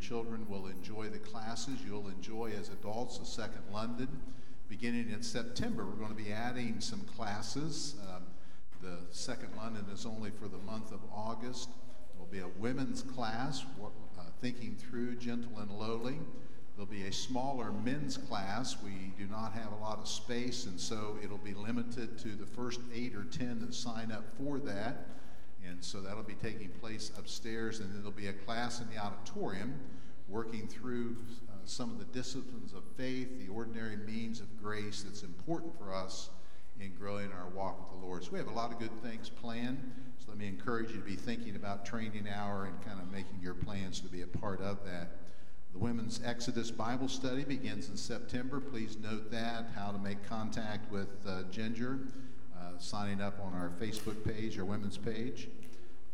children will enjoy the classes. You'll enjoy as adults the Second London. Beginning in September, we're going to be adding some classes. Um, the Second London is only for the month of August. There will be a women's class, uh, Thinking Through Gentle and Lowly. There'll be a smaller men's class. We do not have a lot of space, and so it'll be limited to the first eight or ten that sign up for that. And so that'll be taking place upstairs, and there'll be a class in the auditorium working through uh, some of the disciplines of faith, the ordinary means of grace that's important for us in growing our walk with the Lord. So we have a lot of good things planned. So let me encourage you to be thinking about training hour and kind of making your plans to be a part of that. The Women's Exodus Bible Study begins in September. Please note that, how to make contact with uh, Ginger signing up on our Facebook page, our women's page.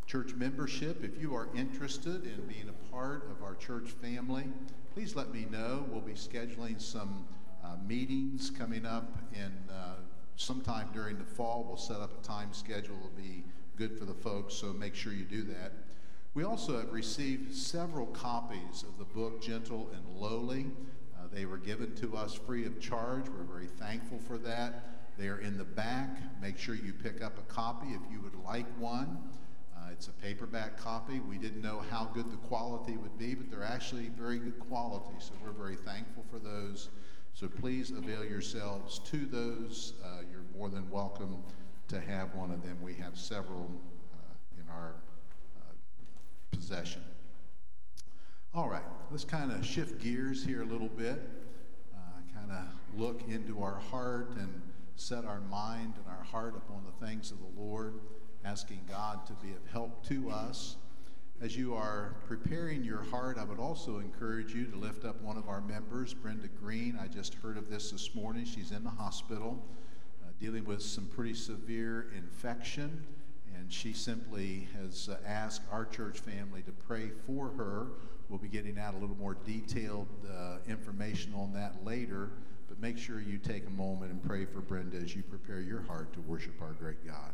Church membership, if you are interested in being a part of our church family, please let me know. We'll be scheduling some uh, meetings coming up in uh, sometime during the fall. We'll set up a time schedule. It'll be good for the folks, so make sure you do that. We also have received several copies of the book Gentle and Lowly. Uh, they were given to us free of charge. We're very thankful for that. They're in the back. Make sure you pick up a copy if you would like one. It's a paperback copy. We didn't know how good the quality would be, but they're actually very good quality, so we're very thankful for those. So please avail yourselves to those. Uh, you're more than welcome to have one of them. We have several uh, in our uh, possession. All right, let's kind of shift gears here a little bit, uh, kind of look into our heart and set our mind and our heart upon the things of the Lord, asking God to be of help to us. As you are preparing your heart, I would also encourage you to lift up one of our members, Brenda Green. I just heard of this this morning. She's in the hospital uh, dealing with some pretty severe infection, and she simply has uh, asked our church family to pray for her. We'll be getting out a little more detailed uh, information on that later. But make sure you take a moment and pray for Brenda as you prepare your heart to worship our great God.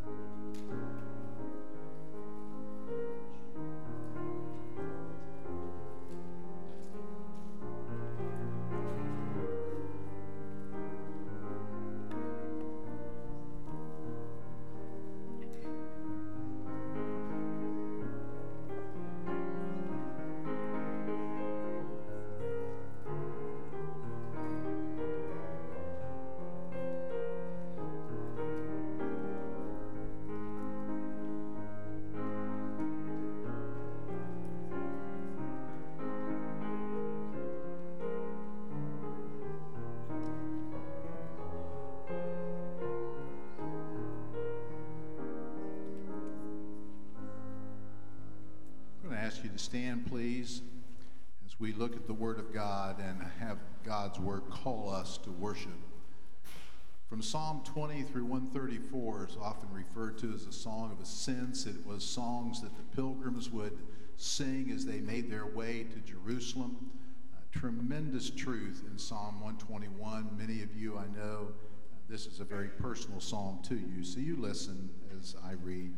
Psalm 20 through 134 is often referred to as a song of ascents. It was songs that the pilgrims would sing as they made their way to Jerusalem. tremendous truth in Psalm 121. Many of you, I know, this is a very personal psalm to you. So you listen as I read.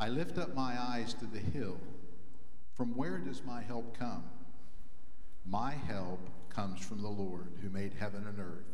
I lift up my eyes to the hill. From where does my help come? My help comes from the Lord who made heaven and earth.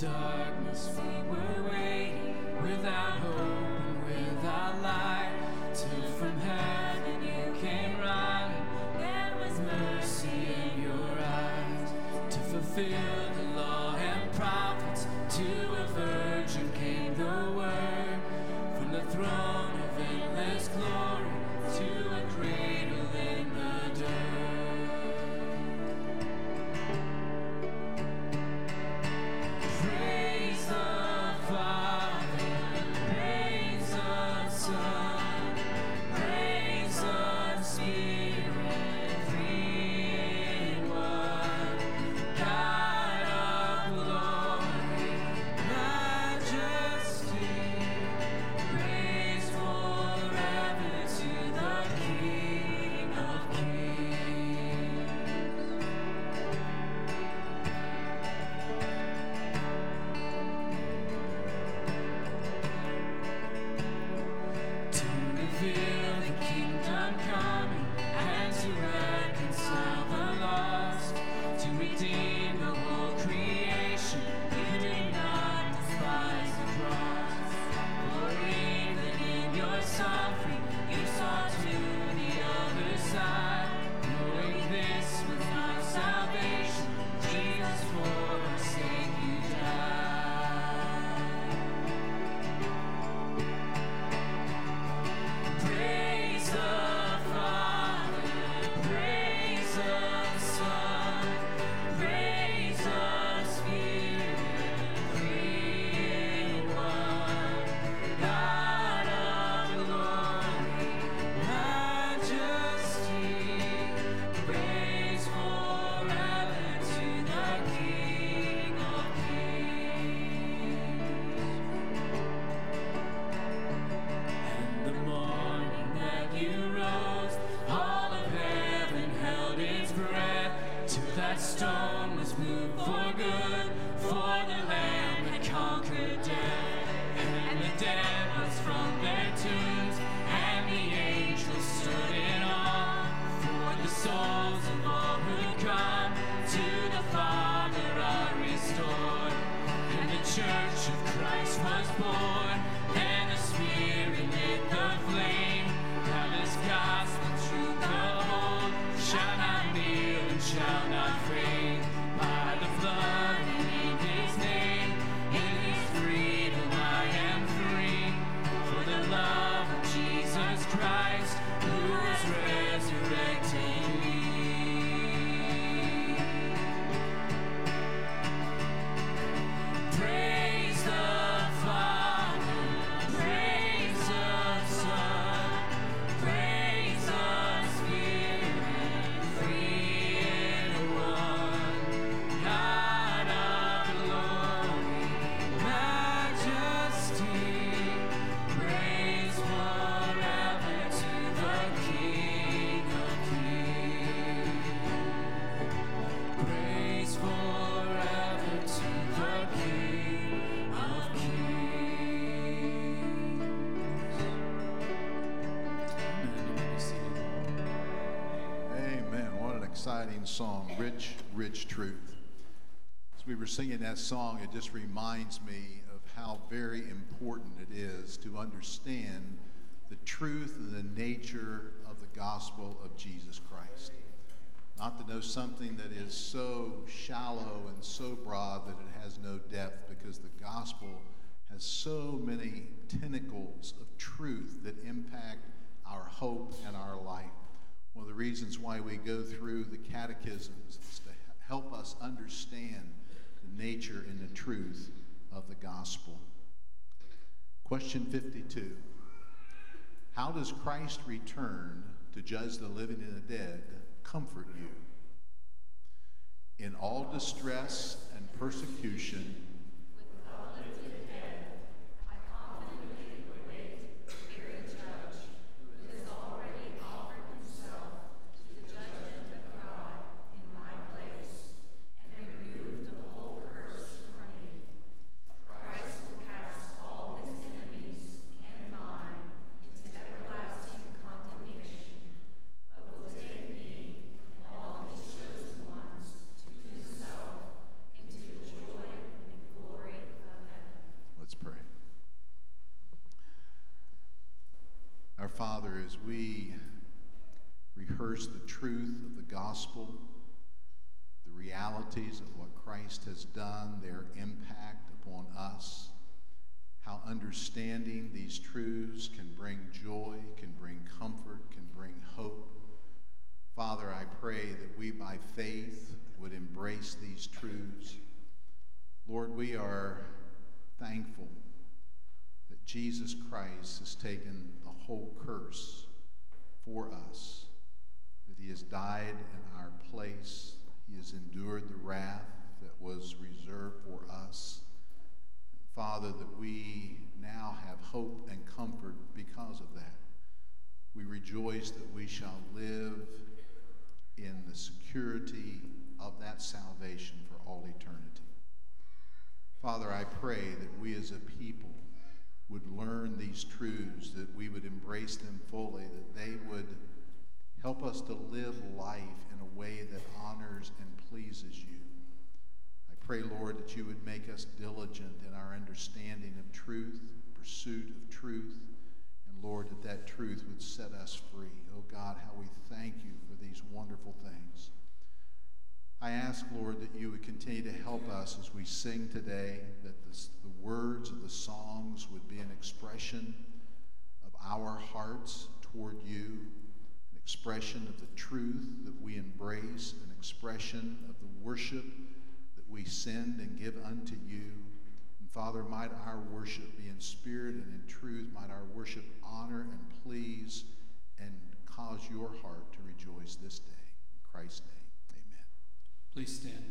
darkness we were waiting without hope and without light. Till from heaven you came running. There was mercy in your eyes to fulfill exciting song. Rich, rich truth. As we were singing that song, it just reminds me of how very important it is to understand the truth and the nature of the gospel of Jesus Christ. Not to know something that is so shallow and so broad that it has no depth, because the gospel has so many tentacles of truth that impact our hope and our life. One of the reasons why we go through the catechisms is to help us understand the nature and the truth of the gospel. Question 52 How does Christ return to judge the living and the dead comfort you? in all distress and persecution realities of what Christ has done, their impact upon us, how understanding these truths can bring joy, can bring comfort, can bring hope. Father, I pray that we by faith would embrace these truths. Lord, we are thankful that Jesus Christ has taken the whole curse for us, that he has died in our place he has endured the wrath that was reserved for us. Father, that we now have hope and comfort because of that. We rejoice that we shall live in the security of that salvation for all eternity. Father, I pray that we as a people would learn these truths, that we would embrace them fully, that they would help us to live life in a way that honors and pleases you. I pray, Lord, that you would make us diligent in our understanding of truth, pursuit of truth, and Lord, that that truth would set us free. Oh God, how we thank you for these wonderful things. I ask, Lord, that you would continue to help us as we sing today, that this, the words of the songs would be an expression of our hearts toward you, an expression of the truth that we embrace, an expression of the worship that we send and give unto you. And Father, might our worship be in spirit and in truth. Might our worship honor and please and cause your heart to rejoice this day. In Christ's name. Please stand.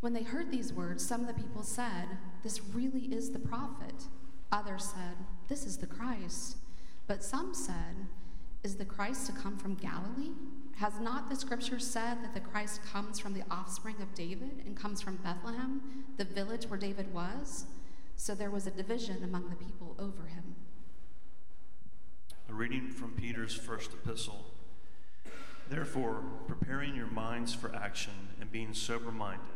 When they heard these words, some of the people said, This really is the prophet. Others said, This is the Christ. But some said, Is the Christ to come from Galilee? Has not the scripture said that the Christ comes from the offspring of David and comes from Bethlehem, the village where David was? So there was a division among the people over him. A reading from Peter's first epistle. Therefore, preparing your minds for action and being sober minded,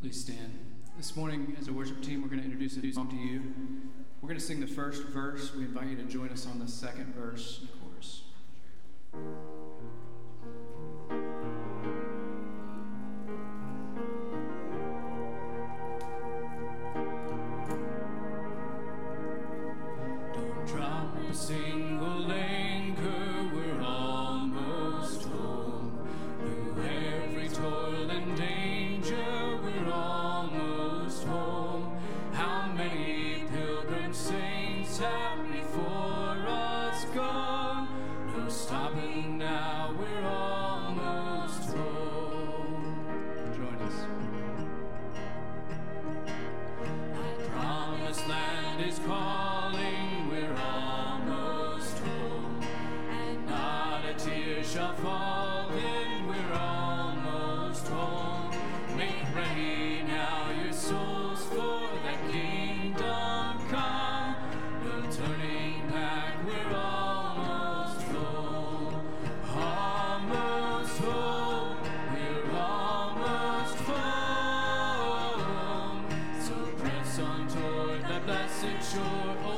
Please stand. This morning, as a worship team, we're going to introduce a new song to you. We're going to sing the first verse. We invite you to join us on the second verse and chorus. Don't drop a single on toward that blessed shore.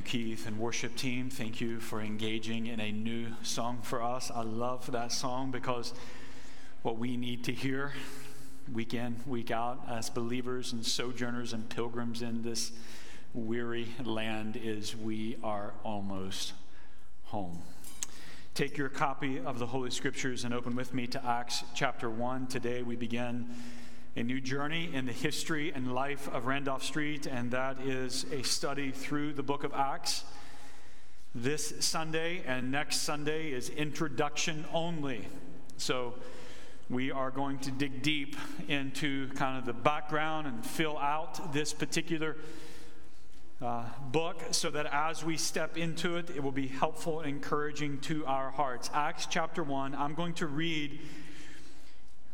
You, Keith and worship team. Thank you for engaging in a new song for us. I love that song because what we need to hear week in, week out as believers and sojourners and pilgrims in this weary land is we are almost home. Take your copy of the Holy Scriptures and open with me to Acts chapter 1. Today we begin a new journey in the history and life of Randolph Street, and that is a study through the book of Acts. This Sunday and next Sunday is introduction only. So we are going to dig deep into kind of the background and fill out this particular uh, book so that as we step into it, it will be helpful and encouraging to our hearts. Acts chapter 1, I'm going to read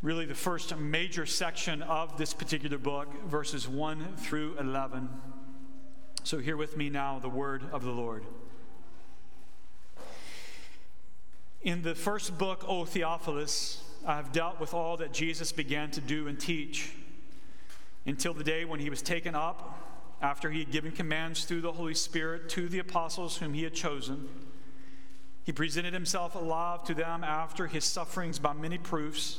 really the first major section of this particular book, verses 1 through 11. So, hear with me now the word of the Lord. In the first book, O Theophilus, I have dealt with all that Jesus began to do and teach until the day when he was taken up, after he had given commands through the Holy Spirit to the apostles whom he had chosen. He presented himself alive to them after his sufferings by many proofs,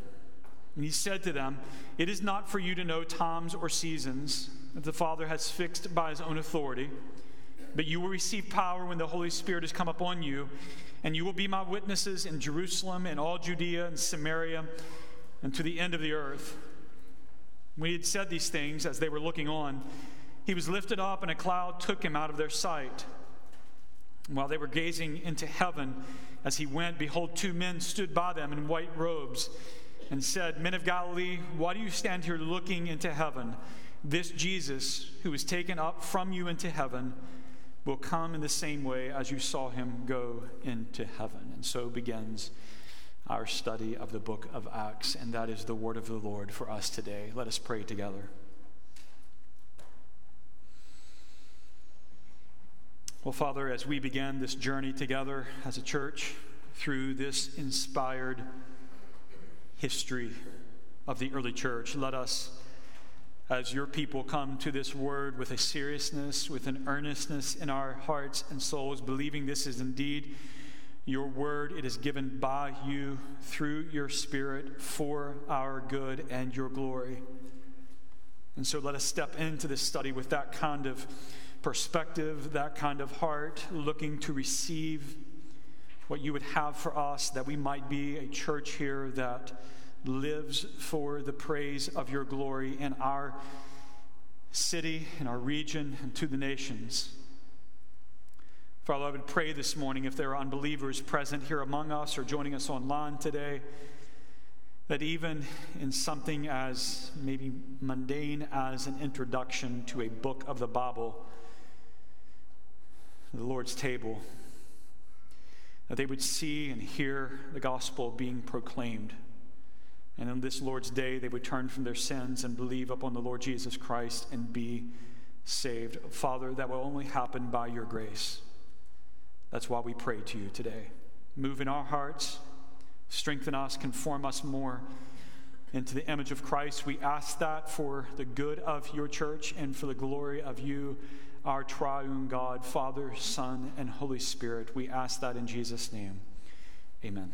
And he said to them, It is not for you to know times or seasons that the Father has fixed by his own authority, but you will receive power when the Holy Spirit has come upon you, and you will be my witnesses in Jerusalem and all Judea and Samaria and to the end of the earth. When he had said these things, as they were looking on, he was lifted up, and a cloud took him out of their sight. While they were gazing into heaven as he went, behold, two men stood by them in white robes and said, Men of Galilee, why do you stand here looking into heaven? This Jesus, who was taken up from you into heaven, will come in the same way as you saw him go into heaven. And so begins our study of the book of Acts, and that is the word of the Lord for us today. Let us pray together. Well, Father, as we begin this journey together as a church through this inspired history of the early church, let us, as your people, come to this word with a seriousness, with an earnestness in our hearts and souls, believing this is indeed your word. It is given by you through your Spirit for our good and your glory. And so let us step into this study with that kind of perspective, that kind of heart, looking to receive what you would have for us, that we might be a church here that lives for the praise of your glory in our city, in our region, and to the nations. Father, I would pray this morning if there are unbelievers present here among us or joining us online today, that even in something as maybe mundane as an introduction to a book of the Bible, the Lord's table, that they would see and hear the gospel being proclaimed. And on this Lord's day, they would turn from their sins and believe upon the Lord Jesus Christ and be saved. Father, that will only happen by your grace. That's why we pray to you today. Move in our hearts, strengthen us, conform us more into the image of Christ. We ask that for the good of your church and for the glory of you our triune God, Father, Son, and Holy Spirit. We ask that in Jesus' name. Amen.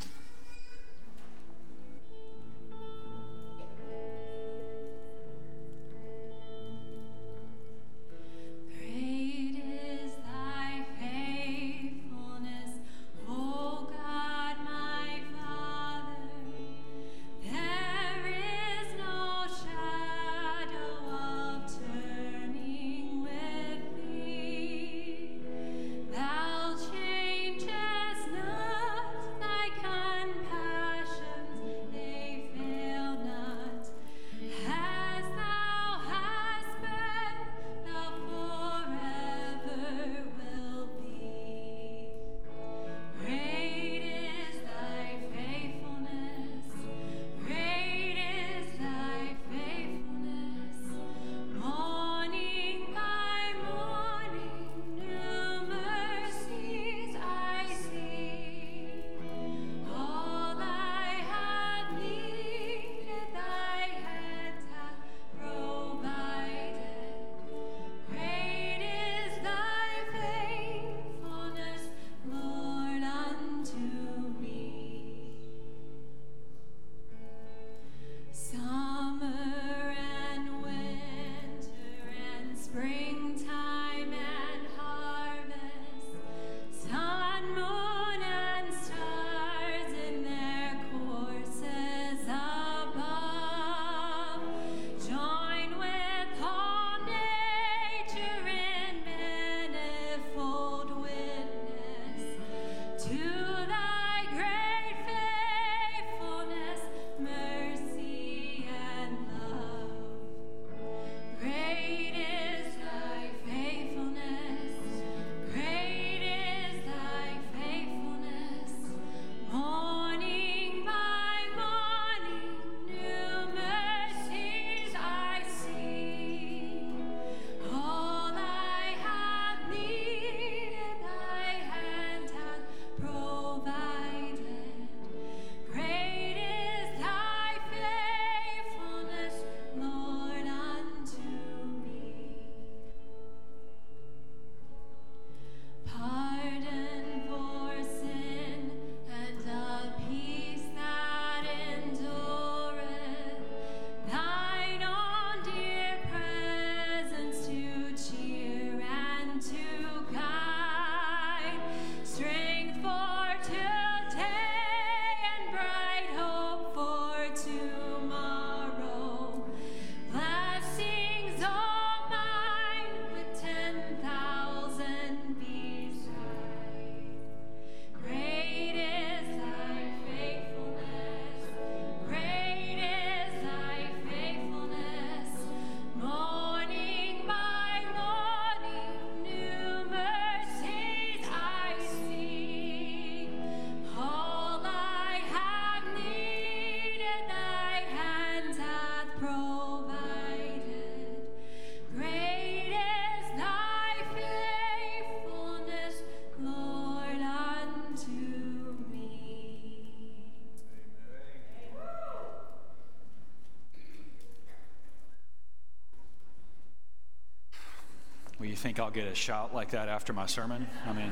Think I'll get a shout like that after my sermon? I mean,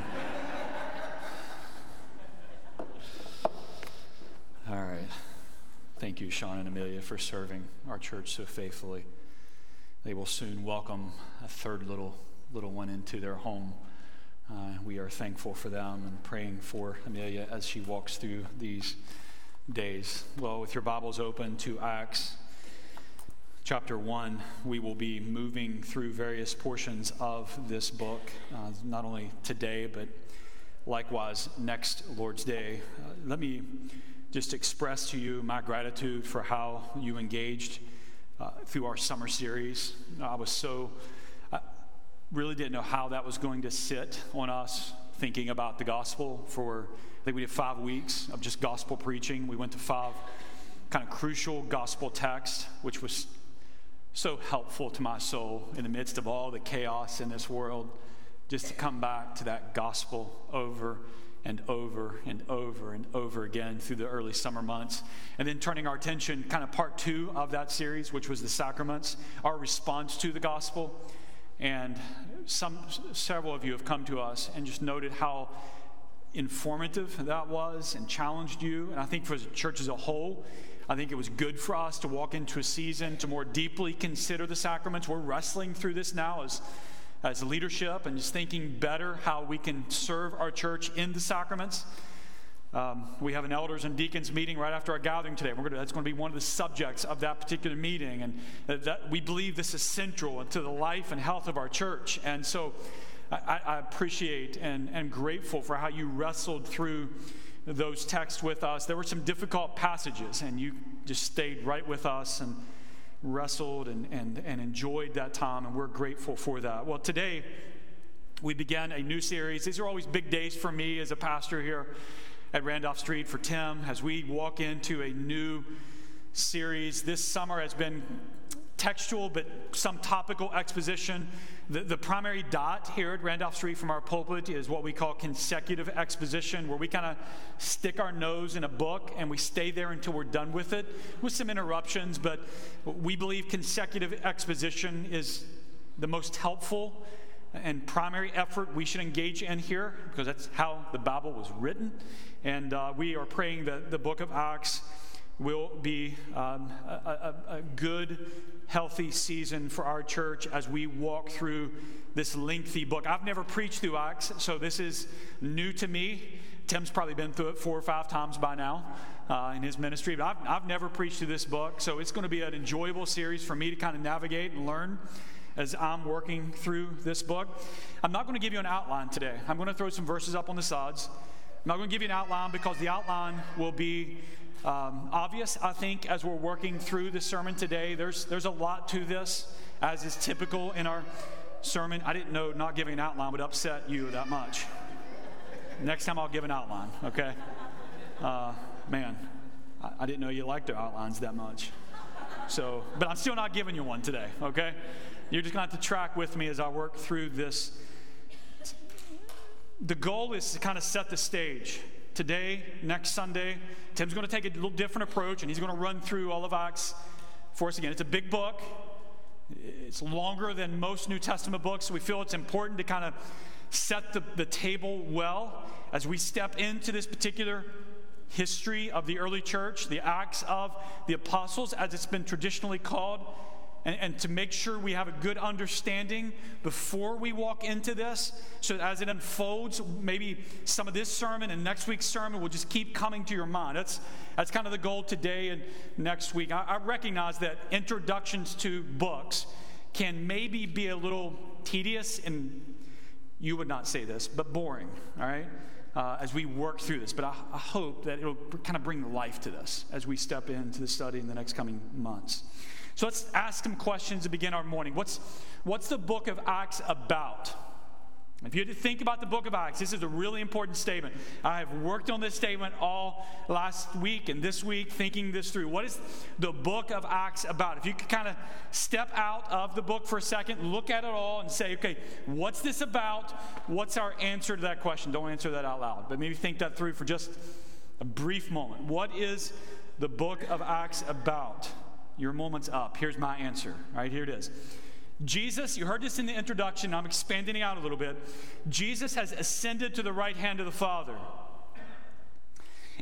all right. Thank you, Sean and Amelia, for serving our church so faithfully. They will soon welcome a third little little one into their home. Uh, we are thankful for them and praying for Amelia as she walks through these days. Well, with your Bibles open to Acts chapter 1, we will be moving through various portions of this book, uh, not only today, but likewise next Lord's Day. Uh, let me just express to you my gratitude for how you engaged uh, through our summer series. I was so, I really didn't know how that was going to sit on us thinking about the gospel for, I think we did five weeks of just gospel preaching. We went to five kind of crucial gospel texts, which was so helpful to my soul in the midst of all the chaos in this world, just to come back to that gospel over and over and over and over again through the early summer months. And then turning our attention, kind of part two of that series, which was the sacraments, our response to the gospel. And some, several of you have come to us and just noted how informative that was and challenged you. And I think for the church as a whole, I think it was good for us to walk into a season to more deeply consider the sacraments. We're wrestling through this now as, as leadership and just thinking better how we can serve our church in the sacraments. Um, we have an elders and deacons meeting right after our gathering today. Gonna, that's going to be one of the subjects of that particular meeting. And that, we believe this is central to the life and health of our church. And so I, I appreciate and, and grateful for how you wrestled through those texts with us. There were some difficult passages, and you just stayed right with us and wrestled and, and, and enjoyed that time, and we're grateful for that. Well, today we began a new series. These are always big days for me as a pastor here at Randolph Street, for Tim, as we walk into a new series. This summer has been textual but some topical exposition. The, the primary dot here at Randolph Street from our pulpit is what we call consecutive exposition, where we kind of stick our nose in a book and we stay there until we're done with it, with some interruptions. But we believe consecutive exposition is the most helpful and primary effort we should engage in here because that's how the Bible was written. And uh, we are praying that the book of Acts will be um, a, a, a good healthy season for our church as we walk through this lengthy book. I've never preached through Acts, so this is new to me. Tim's probably been through it four or five times by now uh, in his ministry, but I've, I've never preached through this book, so it's going to be an enjoyable series for me to kind of navigate and learn as I'm working through this book. I'm not going to give you an outline today. I'm going to throw some verses up on the sides. I'm not going to give you an outline because the outline will be um, obvious, I think, as we're working through the sermon today. There's, there's a lot to this, as is typical in our sermon. I didn't know not giving an outline would upset you that much. Next time I'll give an outline, okay? Uh, man, I, I didn't know you liked the outlines that much. So, but I'm still not giving you one today, okay? You're just going to have to track with me as I work through this. The goal is to kind of set the stage today, next Sunday. Tim's going to take a little different approach and he's going to run through all of Acts for us again. It's a big book, it's longer than most New Testament books. We feel it's important to kind of set the, the table well as we step into this particular history of the early church, the Acts of the Apostles, as it's been traditionally called and, and to make sure we have a good understanding before we walk into this, so as it unfolds, maybe some of this sermon and next week's sermon will just keep coming to your mind. That's, that's kind of the goal today and next week. I, I recognize that introductions to books can maybe be a little tedious, and you would not say this, but boring, all right? Uh, as we work through this. But I, I, hope that it'll kind of bring life to this as we step into the study in the next coming months. So let's ask some questions to begin our morning. What's, what's the book of Acts about? If you had to think about the book of Acts, this is a really important statement. I have worked on this statement all last week and this week, thinking this through. What is the book of Acts about? If you could kind of step out of the book for a second, look at it all, and say, okay, what's this about? What's our answer to that question? Don't answer that out loud, but maybe think that through for just a brief moment. What is the book of Acts about? Your moment's up. Here's my answer. All right, here it is. Jesus, you heard this in the introduction, I'm expanding out a little bit. Jesus has ascended to the right hand of the Father.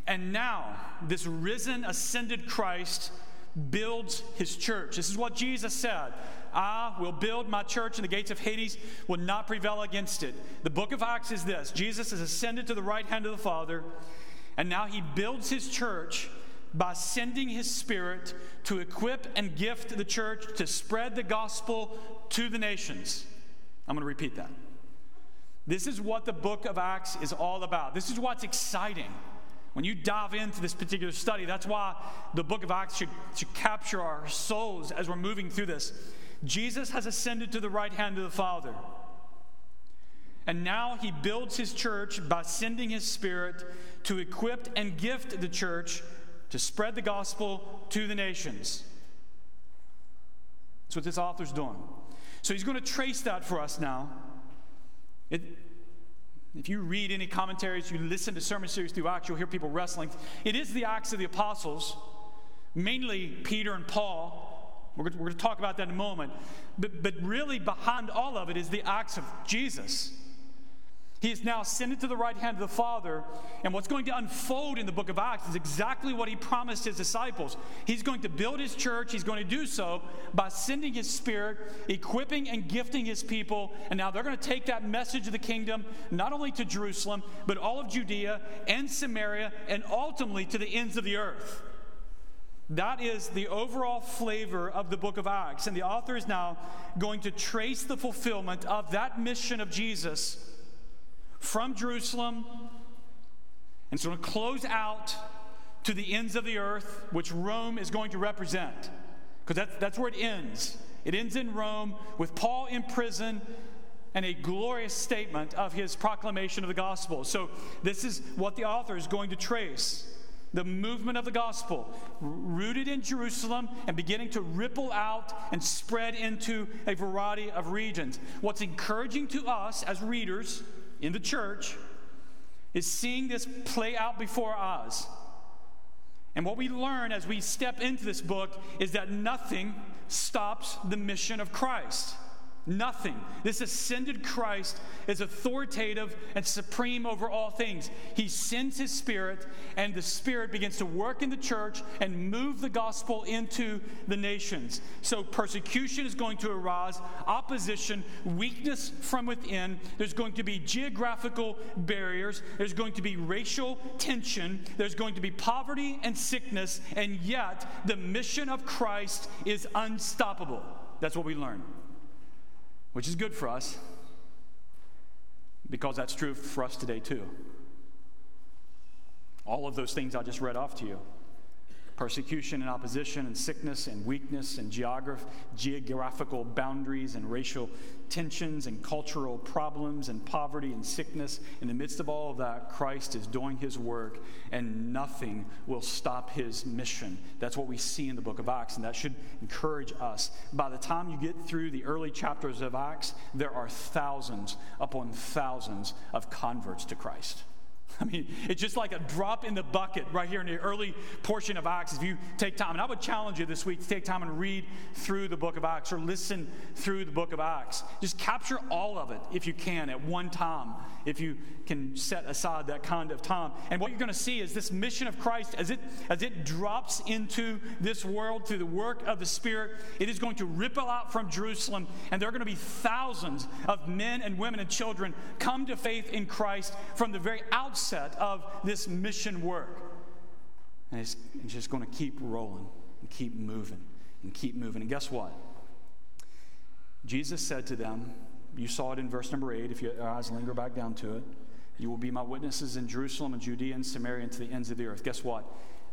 And now, this risen, ascended Christ builds his church. This is what Jesus said I will build my church, and the gates of Hades will not prevail against it. The book of Acts is this Jesus has ascended to the right hand of the Father, and now he builds his church by sending his spirit to equip and gift the church to spread the gospel to the nations. I'm going to repeat that. This is what the book of Acts is all about. This is what's exciting. When you dive into this particular study, that's why the book of Acts should, should capture our souls as we're moving through this. Jesus has ascended to the right hand of the Father. And now he builds his church by sending his spirit to equip and gift the church to spread the gospel to the nations. That's what this author's doing. So he's going to trace that for us now. It, if you read any commentaries, you listen to sermon series through Acts, you'll hear people wrestling. It is the Acts of the Apostles, mainly Peter and Paul. We're going to talk about that in a moment. But, but really, behind all of it is the Acts of Jesus. He is now ascended to the right hand of the Father. And what's going to unfold in the book of Acts is exactly what he promised his disciples. He's going to build his church. He's going to do so by sending his spirit, equipping and gifting his people. And now they're going to take that message of the kingdom not only to Jerusalem, but all of Judea and Samaria, and ultimately to the ends of the earth. That is the overall flavor of the book of Acts. And the author is now going to trace the fulfillment of that mission of Jesus from Jerusalem. And so to close out to the ends of the earth, which Rome is going to represent. Because that's, that's where it ends. It ends in Rome with Paul in prison and a glorious statement of his proclamation of the gospel. So, this is what the author is going to trace the movement of the gospel, rooted in Jerusalem and beginning to ripple out and spread into a variety of regions. What's encouraging to us as readers in the church is seeing this play out before us. And what we learn as we step into this book is that nothing stops the mission of Christ. Nothing. This ascended Christ is authoritative and supreme over all things. He sends his spirit, and the spirit begins to work in the church and move the gospel into the nations. So persecution is going to arise, opposition, weakness from within. There's going to be geographical barriers, there's going to be racial tension, there's going to be poverty and sickness, and yet the mission of Christ is unstoppable. That's what we learn which is good for us because that's true for us today, too. All of those things I just read off to you persecution and opposition and sickness and weakness and geograph- geographical boundaries and racial tensions and cultural problems and poverty and sickness. In the midst of all of that, Christ is doing his work and nothing will stop his mission. That's what we see in the book of Acts, and that should encourage us. By the time you get through the early chapters of Acts, there are thousands upon thousands of converts to Christ. I mean, it's just like a drop in the bucket right here in the early portion of Acts if you take time. And I would challenge you this week to take time and read through the book of Acts or listen through the book of Acts. Just capture all of it if you can at one time, if you can set aside that kind of time. And what you're going to see is this mission of Christ as it as it drops into this world through the work of the Spirit, it is going to ripple out from Jerusalem, and there are going to be thousands of men and women and children come to faith in Christ from the very outset of this mission work. And it's, it's just going to keep rolling and keep moving and keep moving. And guess what? Jesus said to them, you saw it in verse number eight, if your eyes linger back down to it. You will be my witnesses in Jerusalem and Judea and Samaria and to the ends of the earth. Guess what?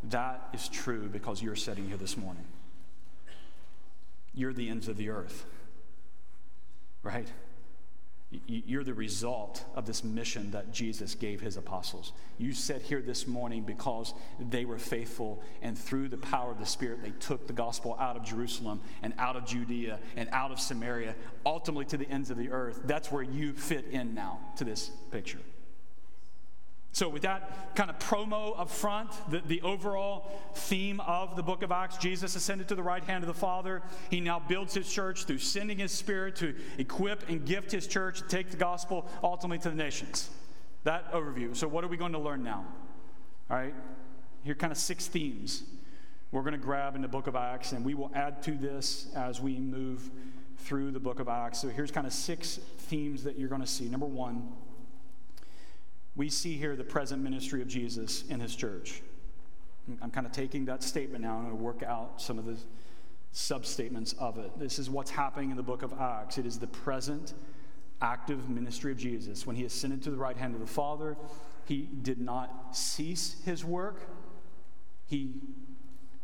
That is true because you're sitting here this morning. You're the ends of the earth, right? You're the result of this mission that Jesus gave his apostles. You sit here this morning because they were faithful, and through the power of the Spirit, they took the gospel out of Jerusalem and out of Judea and out of Samaria, ultimately to the ends of the earth. That's where you fit in now to this picture. So, with that kind of promo up front, the, the overall theme of the book of Acts, Jesus ascended to the right hand of the Father. He now builds his church through sending his Spirit to equip and gift his church to take the gospel ultimately to the nations. That overview. So, what are we going to learn now? All right, here are kind of six themes we're going to grab in the book of Acts, and we will add to this as we move through the book of Acts. So, here's kind of six themes that you're going to see. Number one, we see here the present ministry of Jesus in his church. I'm kind of taking that statement now and I'm going to work out some of the substatements of it. This is what's happening in the book of Acts. It is the present active ministry of Jesus. When he ascended to the right hand of the Father, he did not cease his work. He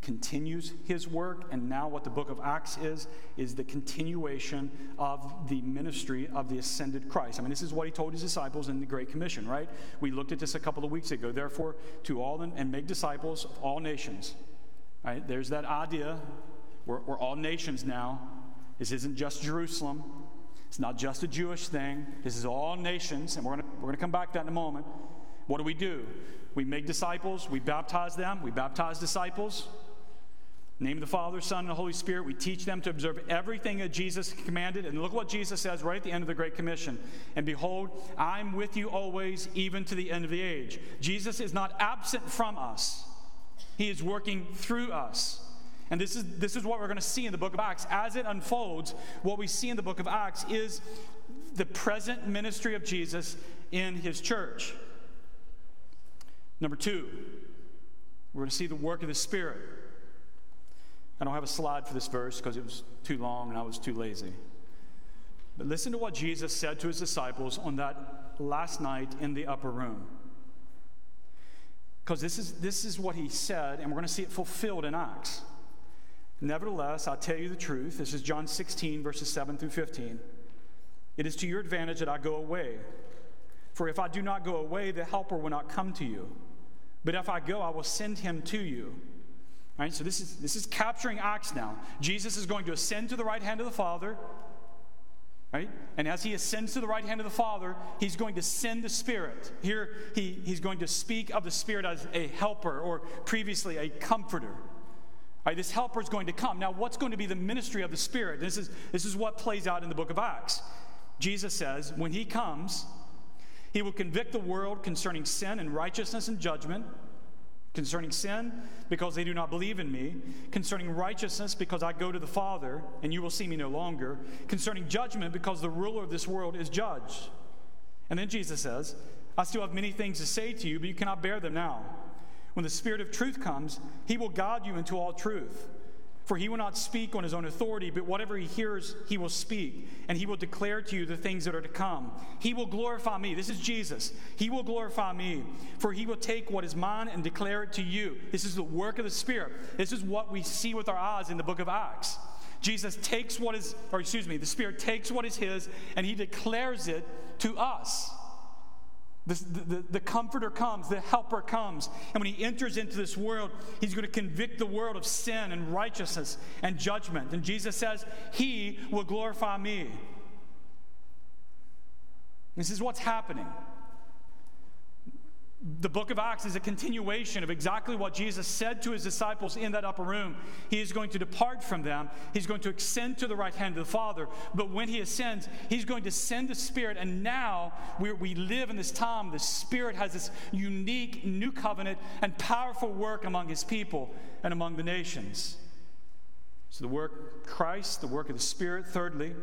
continues his work, and now what the book of Acts is, is the continuation of the ministry of the ascended Christ. I mean, this is what he told his disciples in the Great Commission, right? We looked at this a couple of weeks ago. Therefore, to all and make disciples of all nations. Right? There's that idea. We're, we're all nations now. This isn't just Jerusalem. It's not just a Jewish thing. This is all nations, and we're going we're to come back to that in a moment. What do we do? We make disciples, we baptize them, we baptize disciples name of the Father, Son, and the Holy Spirit. We teach them to observe everything that Jesus commanded. And look what Jesus says right at the end of the Great Commission. And behold, I'm with you always, even to the end of the age. Jesus is not absent from us, He is working through us. And this is, this is what we're going to see in the book of Acts. As it unfolds, what we see in the book of Acts is the present ministry of Jesus in his church. Number two, we're going to see the work of the Spirit. I don't have a slide for this verse because it was too long and I was too lazy. But listen to what Jesus said to his disciples on that last night in the upper room. Because this is, this is what he said, and we're going to see it fulfilled in Acts. Nevertheless, I tell you the truth. This is John 16, verses 7 through 15. It is to your advantage that I go away. For if I do not go away, the Helper will not come to you. But if I go, I will send him to you. Right? So this is this is capturing Acts now. Jesus is going to ascend to the right hand of the Father. Right? And as he ascends to the right hand of the Father, he's going to send the Spirit. Here he, he's going to speak of the Spirit as a helper or previously a comforter. Right, this helper is going to come. Now, what's going to be the ministry of the Spirit? This is, this is what plays out in the book of Acts. Jesus says, when he comes, he will convict the world concerning sin and righteousness and judgment Concerning sin, because they do not believe in me. Concerning righteousness, because I go to the Father, and you will see me no longer. Concerning judgment, because the ruler of this world is judged. And then Jesus says, I still have many things to say to you, but you cannot bear them now. When the Spirit of truth comes, he will guide you into all truth. For he will not speak on his own authority, but whatever he hears, he will speak, and he will declare to you the things that are to come. He will glorify me. This is Jesus. He will glorify me, for he will take what is mine and declare it to you. This is the work of the Spirit. This is what we see with our eyes in the book of Acts. Jesus takes what is, or excuse me, the Spirit takes what is his and he declares it to us. The, the, the, comforter comes, the helper comes. And when he enters into this world, he's going to convict the world of sin and righteousness and judgment. And Jesus says, He will glorify me. This is what's happening the book of Acts is a continuation of exactly what Jesus said to his disciples in that upper room. He is going to depart from them, he's going to ascend to the right hand of the Father. But when he ascends, he's going to send the Spirit. And now we, live in this time, the Spirit has this unique new covenant and powerful work among his people and among the nations. So the work Christ, the work of the Spirit, thirdly,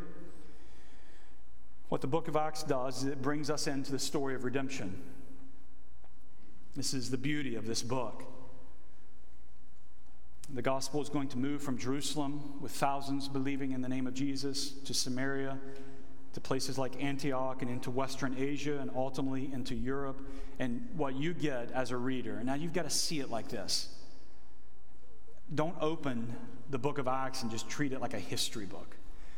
what the book of Acts does is it brings us into the story of redemption. This is the beauty of this book. The gospel is going to move from Jerusalem with thousands believing in the name of Jesus to Samaria, to places like Antioch and into Western Asia and ultimately into Europe. And what you get as a reader, now you've got to see it like this. Don't open the book of Acts and just treat it like a history book.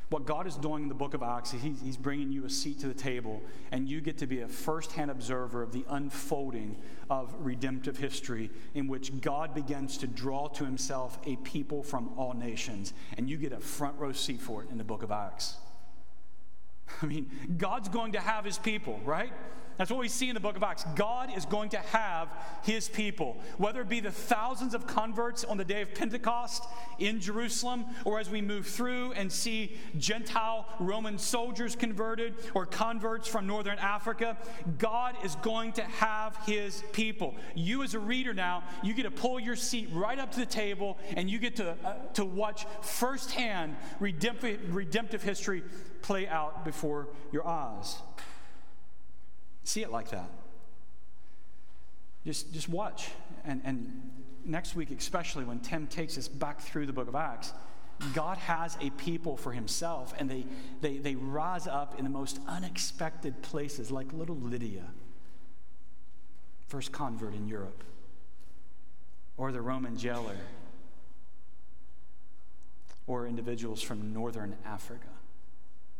What God is doing in the book of Acts, he's, he's bringing you a seat to the table, and you get to be a firsthand observer of the unfolding of redemptive history in which God begins to draw to himself a people from all nations. And you get a front row seat for it in the book of Acts. I mean, God's going to have his people, right? That's what we see in the book of Acts. God is going to have his people, whether it be the thousands of converts on the day of Pentecost in Jerusalem, or as we move through and see Gentile Roman soldiers converted or converts from northern Africa. God is going to have his people. You, as a reader now, you get to pull your seat right up to the table and you get to, uh, to watch firsthand redemptive, redemptive history play out before your eyes. See it like that. Just, just watch. And, and next week, especially when Tim takes us back through the book of Acts, God has a people for himself, and they, they, they rise up in the most unexpected places, like little Lydia, first convert in Europe, or the Roman jailer, or individuals from northern Africa.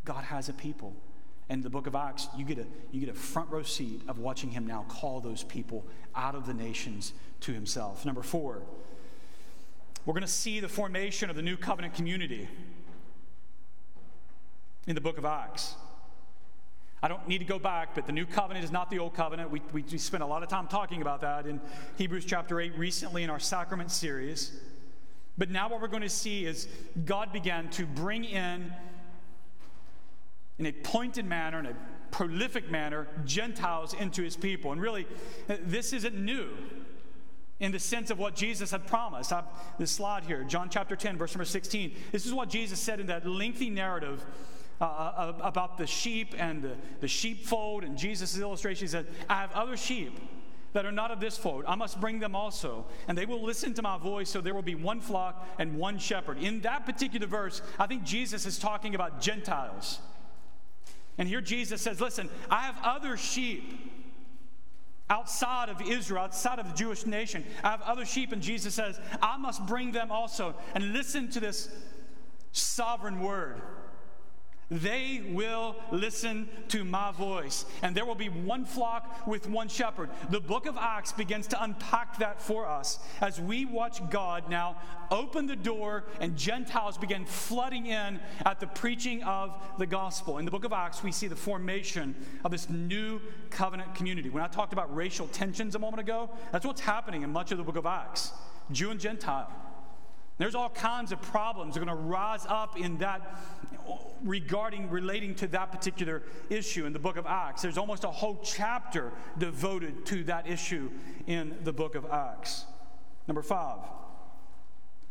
God has a people and the book of Acts, you get, a, you get a front row seat of watching him now call those people out of the nations to himself. Number four, we're going to see the formation of the new covenant community in the book of Acts. I don't need to go back, but the new covenant is not the old covenant. We, we, we spent a lot of time talking about that in Hebrews chapter 8 recently in our sacrament series. But now what we're going to see is God began to bring in in a pointed manner, in a prolific manner, Gentiles into his people. And really, this isn't new in the sense of what Jesus had promised. I, this slide here, John chapter 10, verse number 16. This is what Jesus said in that lengthy narrative uh, uh about the sheep and the, the sheepfold. And Jesus' illustration, said, I have other sheep that are not of this fold. I must bring them also, and they will listen to my voice, so there will be one flock and one shepherd. In that particular verse, I think Jesus is talking about Gentiles. And here Jesus says, Listen, I have other sheep outside of Israel, outside of the Jewish nation. I have other sheep, and Jesus says, I must bring them also. And listen to this sovereign word. They will listen to my voice, and there will be one flock with one shepherd. The book of Acts begins to unpack that for us as we watch God now open the door and Gentiles begin flooding in at the preaching of the gospel. In the book of Acts, we see the formation of this new covenant community. When I talked about racial tensions a moment ago, that's what's happening in much of the book of Acts Jew and Gentile. There's all kinds of problems that are going to rise up in that regarding relating to that particular issue in the book of Acts. There's almost a whole chapter devoted to that issue in the book of Acts. Number five.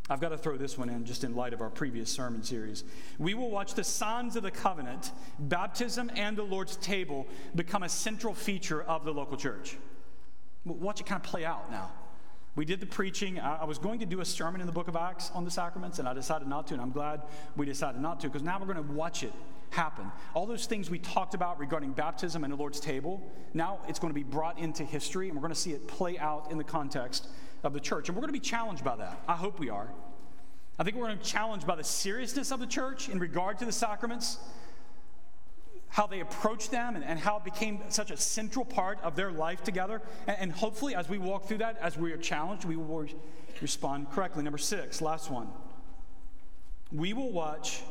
I've got to throw this one in just in light of our previous sermon series. We will watch the signs of the covenant, baptism, and the Lord's table become a central feature of the local church. Watch it kind of play out now. We did the preaching. I, was going to do a sermon in the book of Acts on the sacraments, and I decided not to, and I'm glad we decided not to because now we're going to watch it happen. All those things we talked about regarding baptism and the Lord's table, now it's going to be brought into history, and we're going to see it play out in the context of the church. And we're going to be challenged by that. I hope we are. I think we're going to be challenged by the seriousness of the church in regard to the sacraments how they approached them and, and, how it became such a central part of their life together. And, and hopefully, as we walk through that, as we are challenged, we will respond correctly. Number six, last one. We will watch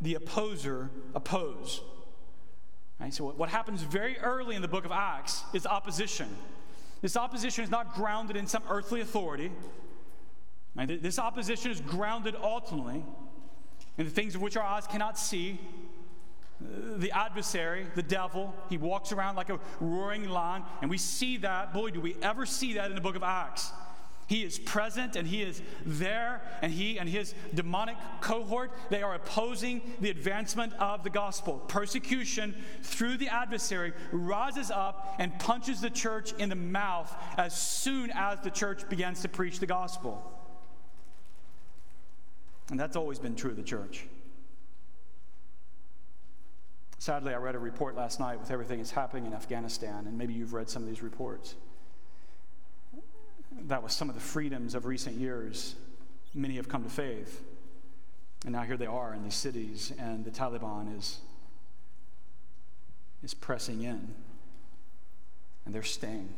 the opposer oppose. Right? So, what happens very early in the book of Acts is opposition. This opposition is not grounded in some earthly authority. Right? This opposition is grounded ultimately in the things of which our eyes cannot see the adversary, the devil, he walks around like a roaring lion, and we see that. Boy, do we ever see that in the book of Acts. He is present and he is there, and he and his demonic cohort, they are opposing the advancement of the gospel. Persecution through the adversary rises up and punches the church in the mouth as soon as the church begins to preach the gospel. And that's always been true of the church. Sadly, I read a report last night with everything that's happening in Afghanistan, and maybe you've read some of these reports. That was some of the freedoms of recent years. Many have come to faith. And now here they are in these cities, and the Taliban is, is pressing in, and they're staying.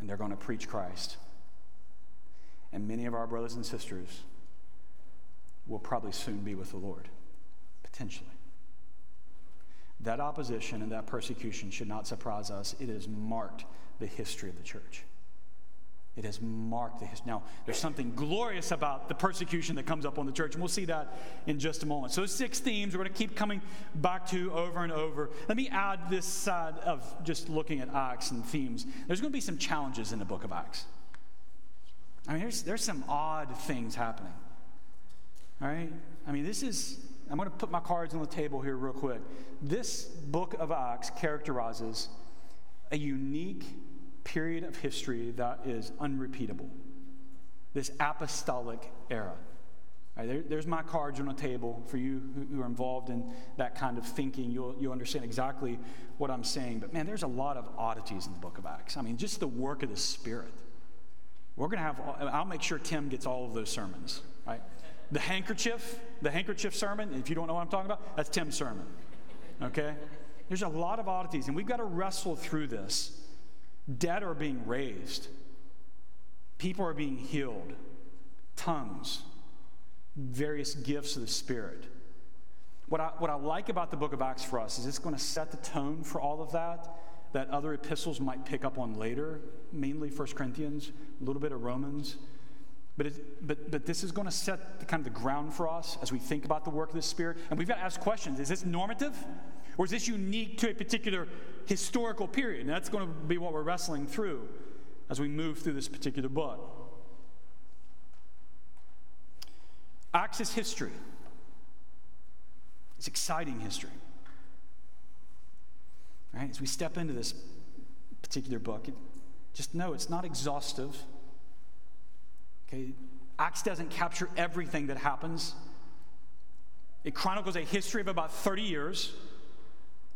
And they're going to preach Christ. And many of our brothers and sisters will probably soon be with the Lord Potentially. That opposition and that persecution should not surprise us. It has marked the history of the church. It has marked the history. Now, there's something glorious about the persecution that comes up on the church, and we'll see that in just a moment. So, six themes we're going to keep coming back to over and over. Let me add this side of just looking at Acts and themes. There's going to be some challenges in the book of Acts. I mean, there's, there's some odd things happening. All right? I mean, this is, I'm going to put my cards on the table here real quick. This book of Acts characterizes a unique period of history that is unrepeatable. This apostolic era. Right, there, there's my cards on the table for you who, who, are involved in that kind of thinking. You'll, you'll understand exactly what I'm saying. But man, there's a lot of oddities in the book of Acts. I mean, just the work of the Spirit. We're going to have, I'll make sure Tim gets all of those sermons, right? The handkerchief, the handkerchief sermon, if you don't know what I'm talking about, that's Tim's sermon, okay? There's a lot of oddities, and we've got to wrestle through this. Dead are being raised, people are being healed, tongues, various gifts of the Spirit. What I, what I like about the book of Acts for us is it's going to set the tone for all of that that other epistles might pick up on later, mainly 1 Corinthians, a little bit of Romans. But, it, but, but this is going to set the, kind of the ground for us as we think about the work of the Spirit. And we've got to ask questions Is this normative? Or is this unique to a particular historical period? And that's going to be what we're wrestling through as we move through this particular book. Acts is history, it's exciting history. Right? As we step into this particular book, just know it's not exhaustive. Okay? Acts doesn't capture everything that happens. It chronicles a history of about 30 years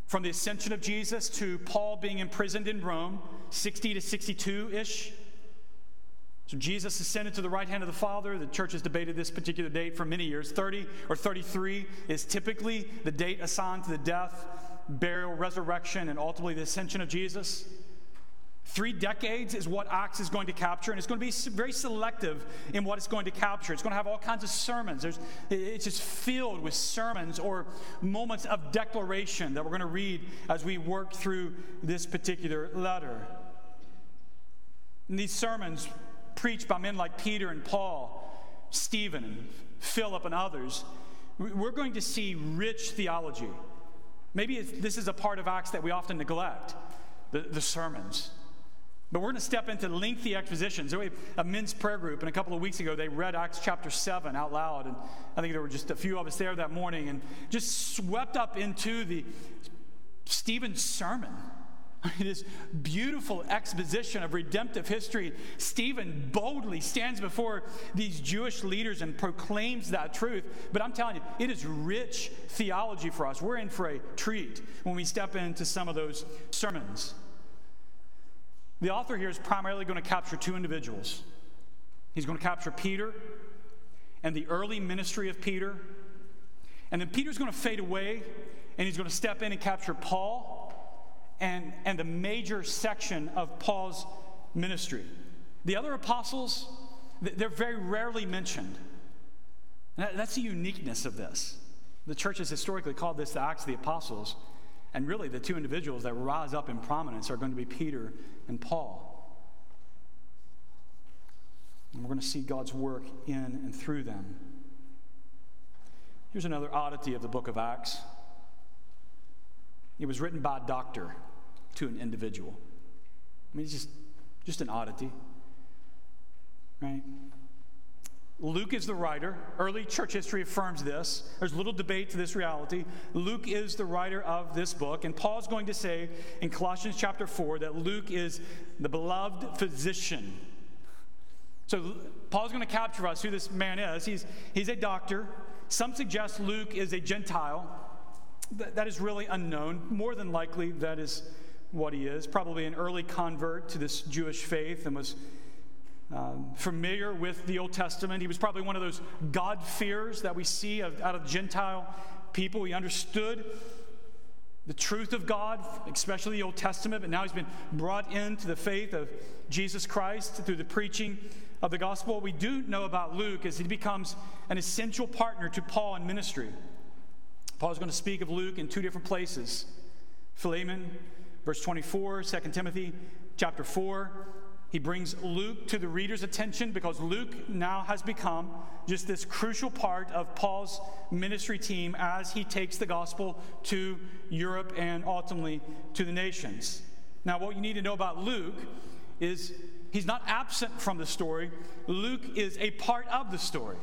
from the ascension of Jesus to Paul being imprisoned in Rome, 60 to 62 ish. So Jesus ascended to the right hand of the Father. The church has debated this particular date for many years. 30 or 33 is typically the date assigned to the death, burial, resurrection, and ultimately the ascension of Jesus. Three decades is what Acts is going to capture, and it's going to be very selective in what it's going to capture. It's going to have all kinds of sermons. There's, it's just filled with sermons or moments of declaration that we're going to read as we work through this particular letter. And these sermons, preached by men like Peter and Paul, Stephen and Philip and others, we're going to see rich theology. Maybe this is a part of Acts that we often neglect the, the sermons. But we're going to step into lengthy expositions. There was a men's prayer group, and a couple of weeks ago they read Acts chapter 7 out loud. And I think there were just a few of us there that morning and just swept up into the Stephen's sermon. This beautiful exposition of redemptive history. Stephen boldly stands before these Jewish leaders and proclaims that truth. But I'm telling you, it is rich theology for us. We're in for a treat when we step into some of those sermons. The author here is primarily going to capture two individuals. He's going to capture Peter and the early ministry of Peter. And then Peter's going to fade away and he's going to step in and capture Paul and, and the major section of Paul's ministry. The other apostles, they're very rarely mentioned. That's the uniqueness of this. The church has historically called this the Acts of the Apostles. And really, the two individuals that rise up in prominence are going to be Peter and Paul. And we're going to see God's work in and through them. Here's another oddity of the book of Acts it was written by a doctor to an individual. I mean, it's just, just an oddity, right? Luke is the writer. Early church history affirms this. There's little debate to this reality. Luke is the writer of this book. And Paul's going to say in Colossians chapter 4 that Luke is the beloved physician. So Paul's going to capture us who this man is. He's, he's a doctor. Some suggest Luke is a Gentile. That, that is really unknown. More than likely, that is what he is. Probably an early convert to this Jewish faith and was um, familiar with the Old Testament. He was probably one of those God-fearers that we see of, out of Gentile people. He understood the truth of God, especially the Old Testament, but now he's been brought into the faith of Jesus Christ through the preaching of the gospel. What we do know about Luke is he becomes an essential partner to Paul in ministry. Paul's going to speak of Luke in two different places Philemon, verse 24, 2 Timothy, chapter 4. He brings Luke to the reader's attention because Luke now has become just this crucial part of Paul's ministry team as he takes the gospel to Europe and ultimately to the nations. Now, what you need to know about Luke is he's not absent from the story, Luke is a part of the story.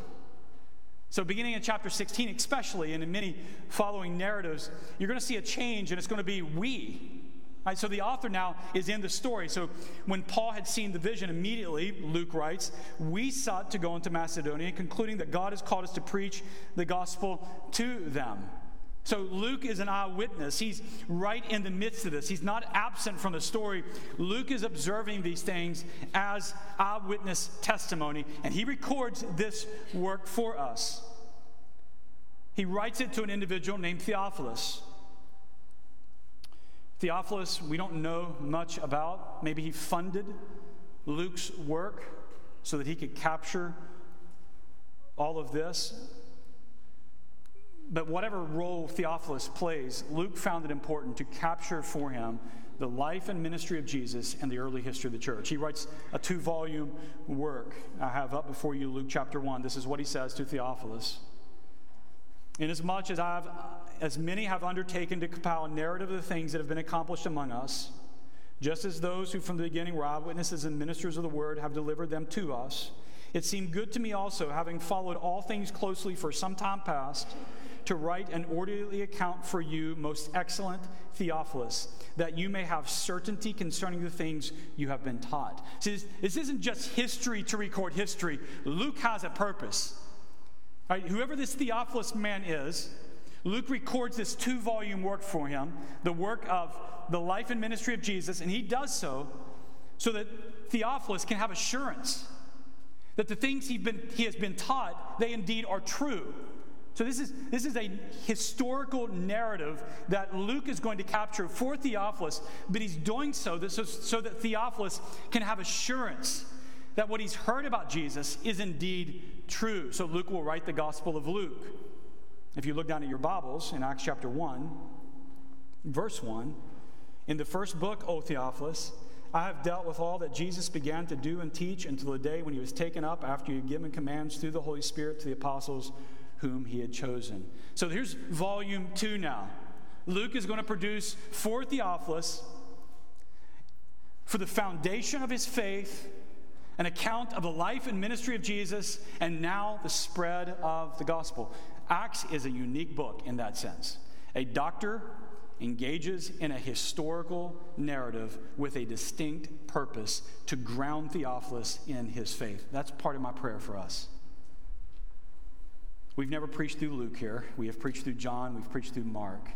So, beginning in chapter 16, especially, and in many following narratives, you're going to see a change, and it's going to be we. Right, so the author now is in the story. So when Paul had seen the vision, immediately, Luke writes, we sought to go into Macedonia, concluding that God has called us to preach the gospel to them. So Luke is an eyewitness. He's right in the midst of this. He's not absent from the story. Luke is observing these things as eyewitness testimony, and he records this work for us. He writes it to an individual named Theophilus. Theophilus, we don't know much about. Maybe he funded Luke's work so that he could capture all of this. But whatever role Theophilus plays, Luke found it important to capture for him the life and ministry of Jesus and the early history of the church. He writes a two volume work. I have up before you Luke chapter 1. This is what he says to Theophilus. Inasmuch as I've as many have undertaken to compile a narrative of the things that have been accomplished among us, just as those who from the beginning were eyewitnesses and ministers of the word have delivered them to us, it seemed good to me also, having followed all things closely for some time past, to write an orderly account for you, most excellent Theophilus, that you may have certainty concerning the things you have been taught. See, this isn't just history to record history. Luke has a purpose. Right? Whoever this Theophilus man is, Luke records this two volume work for him, the work of the life and ministry of Jesus, and he does so so that Theophilus can have assurance that the things he, been, he has been taught, they indeed are true. So, this is, this is a historical narrative that Luke is going to capture for Theophilus, but he's doing so, that, so, so that Theophilus can have assurance that what he's heard about Jesus is indeed true. So, Luke will write the Gospel of Luke. If you look down at your Bibles in Acts chapter 1, verse 1, in the first book, O Theophilus, I have dealt with all that Jesus began to do and teach until the day when he was taken up after he had given commands through the Holy Spirit to the apostles whom he had chosen. So here's volume two now. Luke is going to produce for Theophilus, for the foundation of his faith, an account of the life and ministry of Jesus, and now the spread of the gospel. Acts is a unique book in that sense. A doctor engages in a historical narrative with a distinct purpose to ground Theophilus in his faith. That's part of my prayer for us. We've never preached through Luke here. We have preached through John, we've preached through Mark.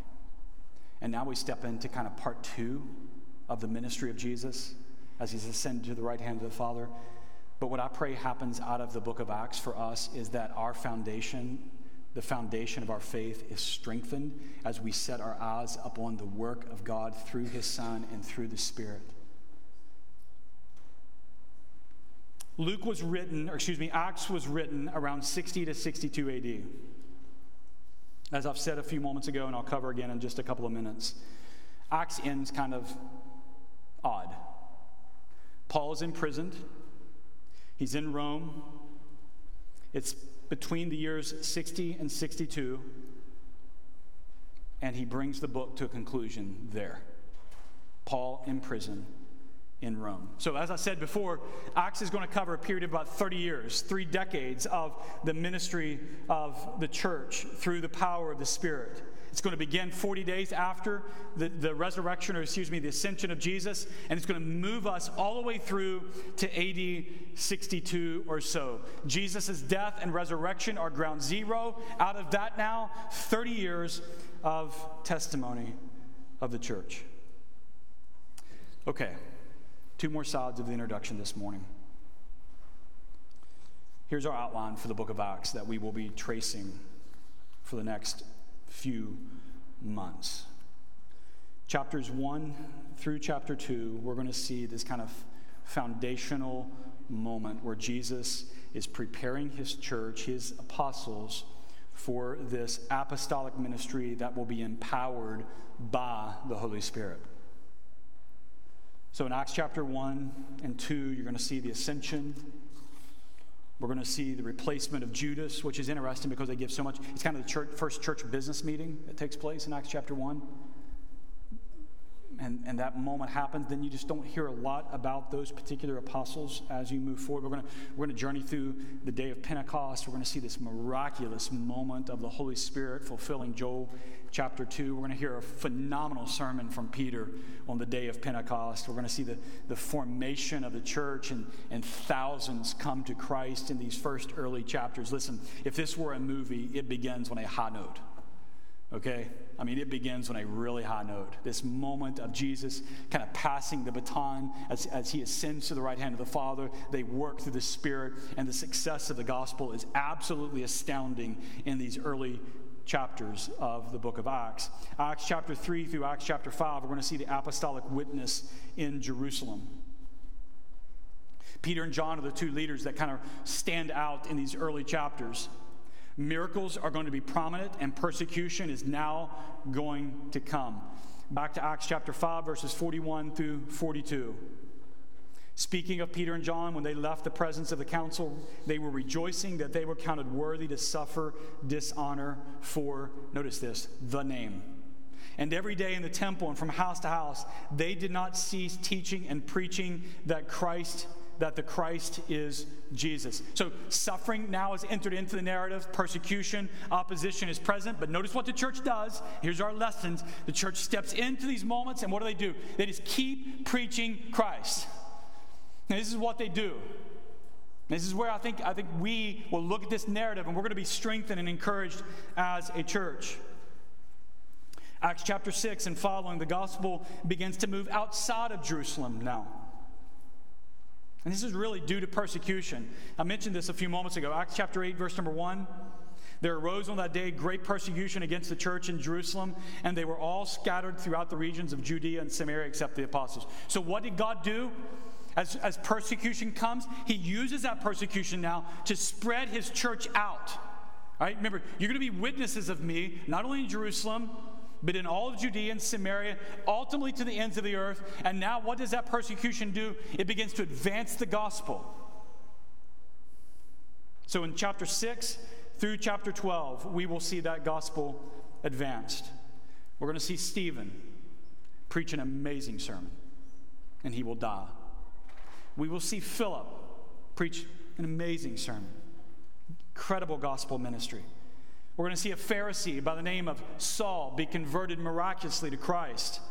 And now we step into kind of part two of the ministry of Jesus as he's ascended to the right hand of the Father. But what I pray happens out of the book of Acts for us is that our foundation the foundation of our faith is strengthened as we set our eyes upon the work of God through His Son and through the Spirit. Luke was written, or excuse me, Acts was written around 60 to 62 AD. As I've said a few moments ago, and I'll cover again in just a couple of minutes, Acts ends kind of odd. Paul is imprisoned, he's in Rome. It's between the years 60 and 62, and he brings the book to a conclusion there. Paul in prison in Rome. So, as I said before, Acts is going to cover a period of about 30 years, three decades of the ministry of the church through the power of the Spirit. It's going to begin 40 days after the, the resurrection, or excuse me, the ascension of Jesus, and it's going to move us all the way through to AD 62 or so. Jesus' death and resurrection are ground zero. Out of that now, 30 years of testimony of the church. Okay, two more sides of the introduction this morning. Here's our outline for the book of Acts that we will be tracing for the next few months. Chapters 1 through chapter 2, we're going to see this kind of foundational moment where Jesus is preparing his church, his apostles, for this apostolic ministry that will be empowered by the Holy Spirit. So in Acts chapter 1 and 2, you're going to see the ascension. We're going to see the replacement of Judas, which is interesting because they give so much. It's kind of the church, first church business meeting that takes place in Acts chapter 1 and, and that moment happens, then you just don't hear a lot about those particular apostles as you move forward. We're going we're going to journey through the day of Pentecost. We're going to see this miraculous moment of the Holy Spirit fulfilling Joel chapter 2. We're going to hear a phenomenal sermon from Peter on the day of Pentecost. We're going to see the, the formation of the church and, and thousands come to Christ in these first early chapters. Listen, if this were a movie, it begins on a high note. Okay? I mean, it begins on a really high note. This moment of Jesus kind of passing the baton as, as he ascends to the right hand of the Father. They work through the Spirit, and the success of the gospel is absolutely astounding in these early chapters of the book of Acts. Acts chapter 3 through Acts chapter 5, we're going to see the apostolic witness in Jerusalem. Peter and John are the two leaders that kind of stand out in these early chapters. Miracles are going to be prominent, and persecution is now going to come. Back to Acts chapter 5, verses 41 through 42. Speaking of Peter and John, when they left the presence of the council, they were rejoicing that they were counted worthy to suffer dishonor for, notice this, the name. And every day in the temple and from house to house, they did not cease teaching and preaching that Christ that the Christ is Jesus. So suffering now is entered into the narrative. Persecution, opposition is present. But notice what the church does. Here's our lessons. The church steps into these moments, and what do they do? They just keep preaching Christ. Now, this is what they do. This is where I think, I think we will look at this narrative and we're going to be strengthened and encouraged as a church. Acts chapter 6 and following, the gospel begins to move outside of Jerusalem now. And this is really due to persecution. I mentioned this a few moments ago. Acts chapter 8, verse number 1. There arose on that day great persecution against the church in Jerusalem, and they were all scattered throughout the regions of Judea and Samaria except the apostles. So, what did God do? As, as persecution comes, He uses that persecution now to spread His church out. All right? Remember, you're going to be witnesses of me, not only in Jerusalem, but in all of Judea and Samaria, ultimately to the ends of the earth. And now, what does that persecution do? It begins to advance the gospel. So, in chapter 6 through chapter 12, we will see that gospel advanced. We're going to see Stephen preach an amazing sermon, and he will die. We will see Philip preach an amazing sermon, incredible gospel ministry. We're going to see a Pharisee by the name of Saul be converted miraculously to Christ.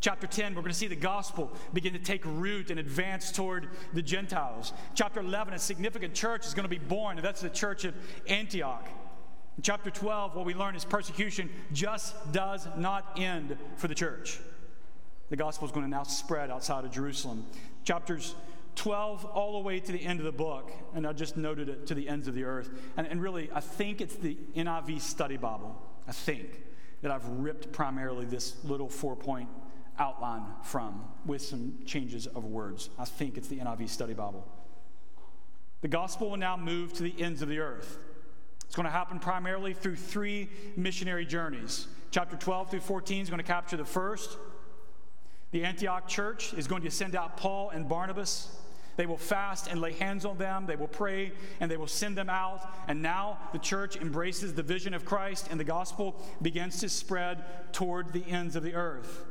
Chapter 10, we're going to see the gospel begin to take root and advance toward the Gentiles. Chapter 11, a significant church is going to be born, and that's the church of Antioch. In chapter 12, what we learn is persecution just does not end for the church. The gospel is going to now spread outside of Jerusalem. Chapters 12 all the way to the end of the book, and I just noted it to the ends of the earth. And, and really, I think it's the NIV study Bible, I think, that I've ripped primarily this little four point outline from with some changes of words. I think it's the NIV study Bible. The gospel will now move to the ends of the earth. It's going to happen primarily through three missionary journeys. Chapter 12 through 14 is going to capture the first. The Antioch church is going to send out Paul and Barnabas. They will fast and lay hands on them. They will pray and they will send them out. And now the church embraces the vision of Christ and the gospel begins to spread toward the ends of the earth.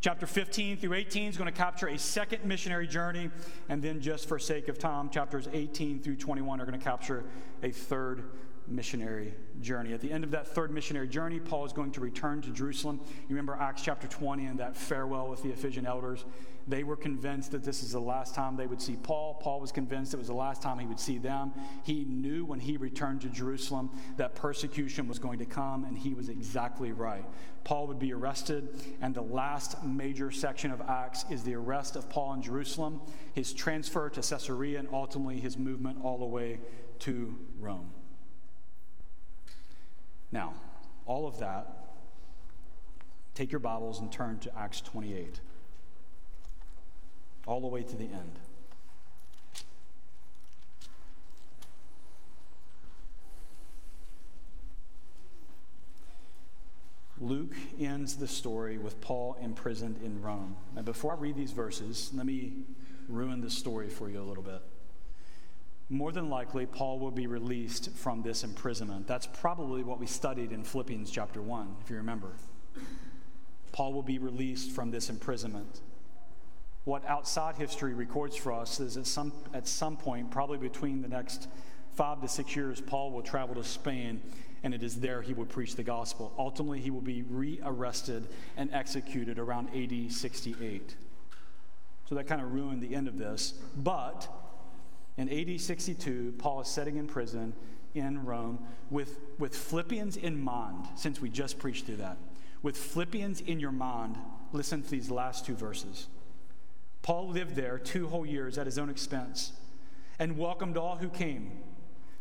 Chapter 15 through 18 is going to capture a second missionary journey. And then, just for sake of time, chapters 18 through 21 are going to capture a third missionary journey. At the end of that third missionary journey, Paul is going to return to Jerusalem. You remember Acts chapter 20 and that farewell with the Ephesian elders. They were convinced that this is the last time they would see Paul. Paul was convinced it was the last time he would see them. He knew when he returned to Jerusalem that persecution was going to come, and he was exactly right. Paul would be arrested, and the last major section of Acts is the arrest of Paul in Jerusalem, his transfer to Caesarea, and ultimately his movement all the way to Rome. Now, all of that, take your Bibles and turn to Acts 28, all the way to the end. Luke ends the story with Paul imprisoned in Rome. And before I read these verses, let me ruin the story for you a little bit. More than likely, Paul will be released from this imprisonment. That's probably what we studied in Philippians chapter 1, if you remember. Paul will be released from this imprisonment. What outside history records for us is at some, at some point, probably between the next five to six years, Paul will travel to Spain, and it is there he will preach the gospel. Ultimately, he will be rearrested and executed around AD 68. So that kind of ruined the end of this. But in AD 62, Paul is sitting in prison in Rome with, with Philippians in mind, since we just preached through that. With Philippians in your mind, listen to these last two verses. Paul lived there two whole years at his own expense and welcomed all who came,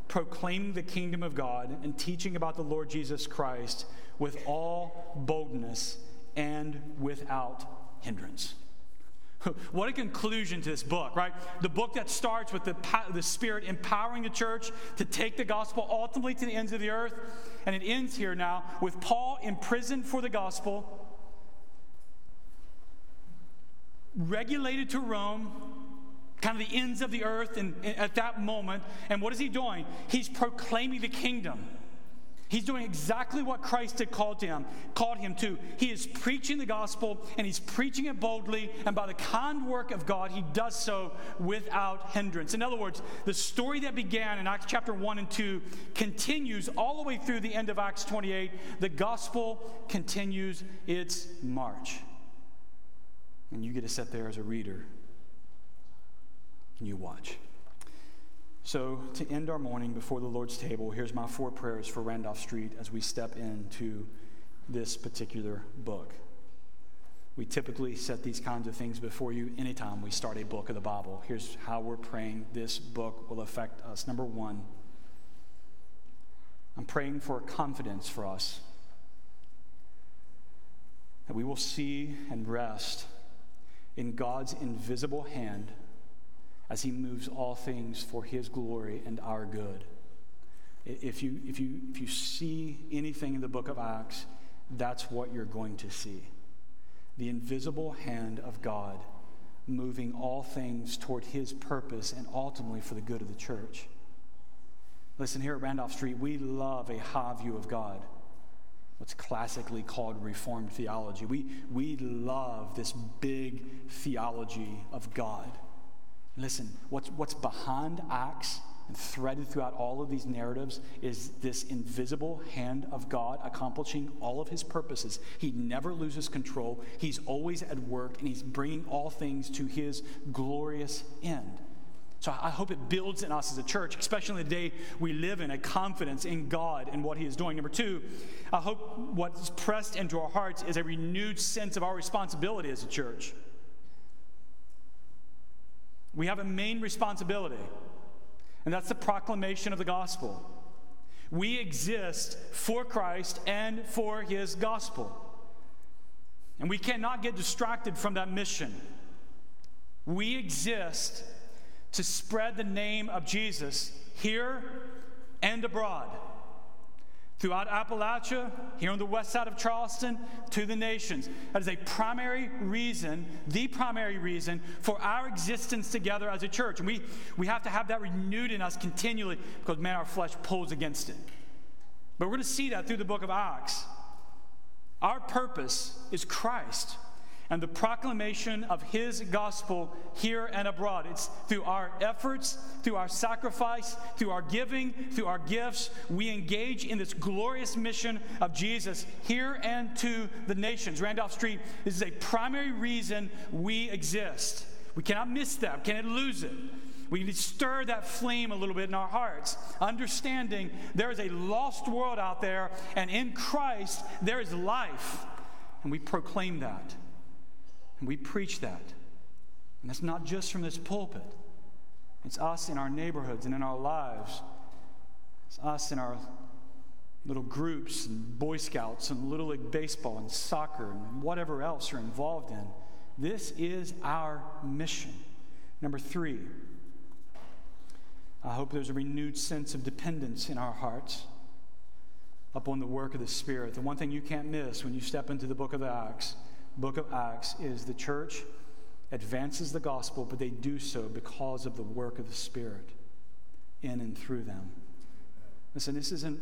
proclaiming the kingdom of God and teaching about the Lord Jesus Christ with all boldness and without hindrance. What a conclusion to this book, right? The book that starts with the, the Spirit empowering the church to take the gospel ultimately to the ends of the earth. And it ends here now with Paul imprisoned for the gospel, regulated to Rome, kind of the ends of the earth and, and at that moment. And what is he doing? He's proclaiming the kingdom. He's doing exactly what Christ had called him, called him to. He is preaching the gospel and he's preaching it boldly, and by the kind work of God, he does so without hindrance. In other words, the story that began in Acts chapter 1 and 2 continues all the way through the end of Acts 28. The gospel continues its march. And you get to sit there as a reader and you watch. So, to end our morning before the Lord's table, here's my four prayers for Randolph Street as we step into this particular book. We typically set these kinds of things before you anytime we start a book of the Bible. Here's how we're praying this book will affect us. Number one, I'm praying for confidence for us that we will see and rest in God's invisible hand as he moves all things for his glory and our good. If you, if you, if you see anything in the book of Acts, that's what you're going to see. The invisible hand of God moving all things toward his purpose and ultimately for the good of the church. Listen, here at Randolph Street, we love a high view of God, what's classically called Reformed theology. We, we love this big theology of God. Listen, what's, what's behind Acts and threaded throughout all of these narratives is this invisible hand of God accomplishing all of his purposes. He never loses control, he's always at work, and he's bringing all things to his glorious end. So I hope it builds in us as a church, especially the day we live in, a confidence in God and what He is doing. Number two, I hope what's pressed into our hearts is a renewed sense of our responsibility as a church. We have a main responsibility, and that's the proclamation of the gospel. We exist for Christ and for his gospel. And we cannot get distracted from that mission. We exist to spread the name of Jesus here and abroad throughout Appalachia, here on the west side of Charleston, to the nations. That is a primary reason, the primary reason for our existence together as a church. And we, we have to have that renewed in us continually because, man, our flesh pulls against it. But we're going to see that through the book of Acts. Our purpose is Christ and the proclamation of his gospel here and abroad. It's through our efforts, through our sacrifice, through our giving, through our gifts, we engage in this glorious mission of Jesus here and to the nations. Randolph Street this is a primary reason we exist. We cannot miss that, we cannot lose it. We need to stir that flame a little bit in our hearts, understanding there is a lost world out there, and in Christ there is life. And we proclaim that. And we preach that. And that's not just from this pulpit, it's us in our neighborhoods and in our lives. It's us in our little groups and Boy Scouts and Little League Baseball and soccer and whatever else you're involved in. This is our mission. Number three, I hope there's a renewed sense of dependence in our hearts upon the work of the Spirit. The one thing you can't miss when you step into the book of Acts, book of Acts, is the church advances the gospel, but they do so because of the work of the Spirit in and through them. Listen, this isn't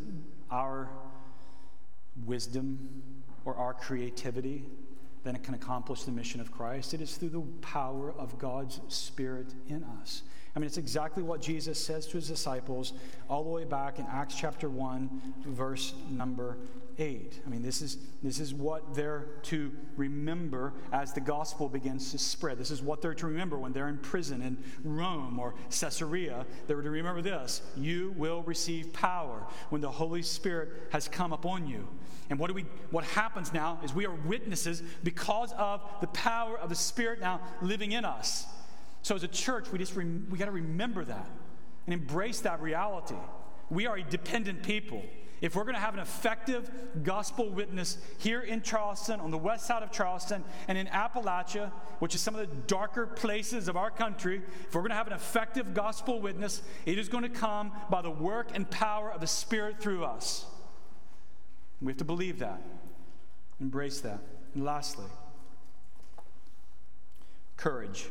our wisdom or our creativity that can accomplish the mission of Christ. It is through the power of God's Spirit in us. I mean, it's exactly what Jesus says to his disciples all the way back in Acts chapter 1, verse number 8. I mean, this is, this is what they're to remember as the gospel begins to spread. This is what they're to remember when they're in prison in Rome or Caesarea. They're to remember this you will receive power when the Holy Spirit has come upon you. And what do we what happens now is we are witnesses because of the power of the Spirit now living in us. So as a church, we just we got to remember that and embrace that reality. We are a dependent people. If we're going to have an effective gospel witness here in Charleston, on the west side of Charleston, and in Appalachia, which is some of the darker places of our country, if we're going to have an effective gospel witness, it is going to come by the work and power of the Spirit through us. We have to believe that, embrace that. And lastly, courage.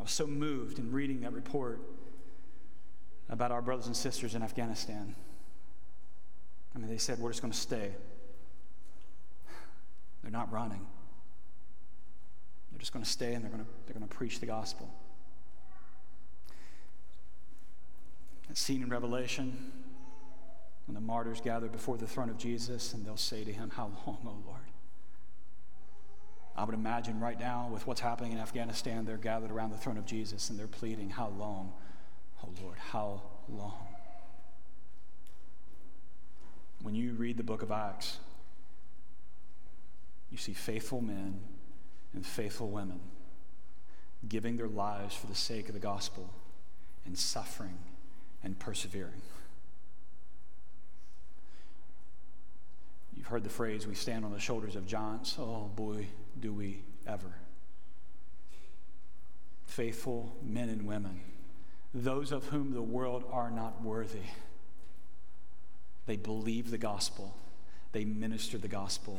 I was so moved in reading that report about our brothers and sisters in Afghanistan. I mean, they said, We're just going to stay. They're not running. They're just going to stay and they're going to, they're going to preach the gospel. That scene in Revelation when the martyrs gather before the throne of Jesus and they'll say to him, How long, O Lord? I would imagine right now, with what's happening in Afghanistan, they're gathered around the throne of Jesus and they're pleading, How long, oh Lord, how long? When you read the book of Acts, you see faithful men and faithful women giving their lives for the sake of the gospel and suffering and persevering. You've heard the phrase, we stand on the shoulders of giants. Oh boy, do we ever. Faithful men and women, those of whom the world are not worthy. They believe the gospel, they ministered the gospel,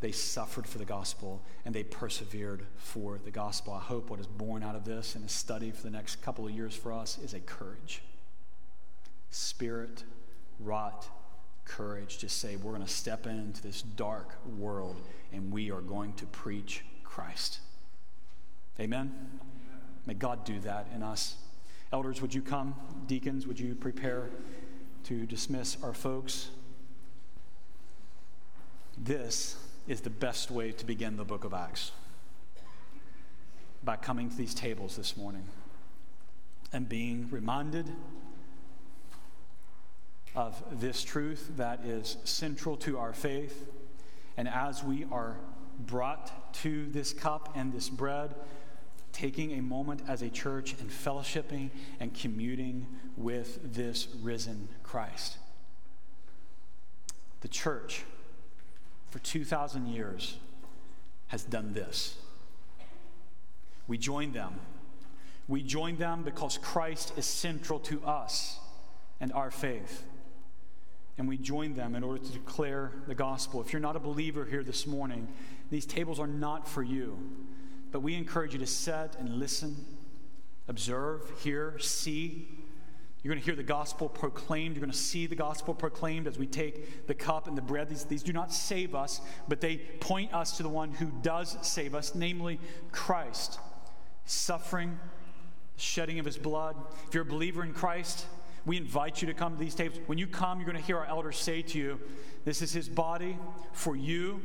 they suffered for the gospel, and they persevered for the gospel. I hope what is born out of this and a study for the next couple of years for us is a courage. Spirit wrought courage to say, we're going to step into this dark world and we are going to preach Christ. Amen? May God do that in us. Elders, would you come? Deacons, would you prepare to dismiss our folks? This is the best way to begin the book of Acts by coming to these tables this morning and being reminded of this truth that is central to our faith. And as we are brought to this cup and this bread, taking a moment as a church and fellowshipping and commuting with this risen Christ. The church, for 2,000 years, has done this. We join them. We join them because Christ is central to us and our faith and we join them in order to declare the gospel. If you're not a believer here this morning, these tables are not for you. But we encourage you to sit and listen, observe, hear, see. You're going to hear the gospel proclaimed. You're going to see the gospel proclaimed as we take the cup and the bread. These, these do not save us, but they point us to the one who does save us, namely Christ. Suffering, the shedding of his blood. If you're a believer in Christ, we invite you to come to these tables. When you come, you're going to hear our elders say to you, This is his body for you.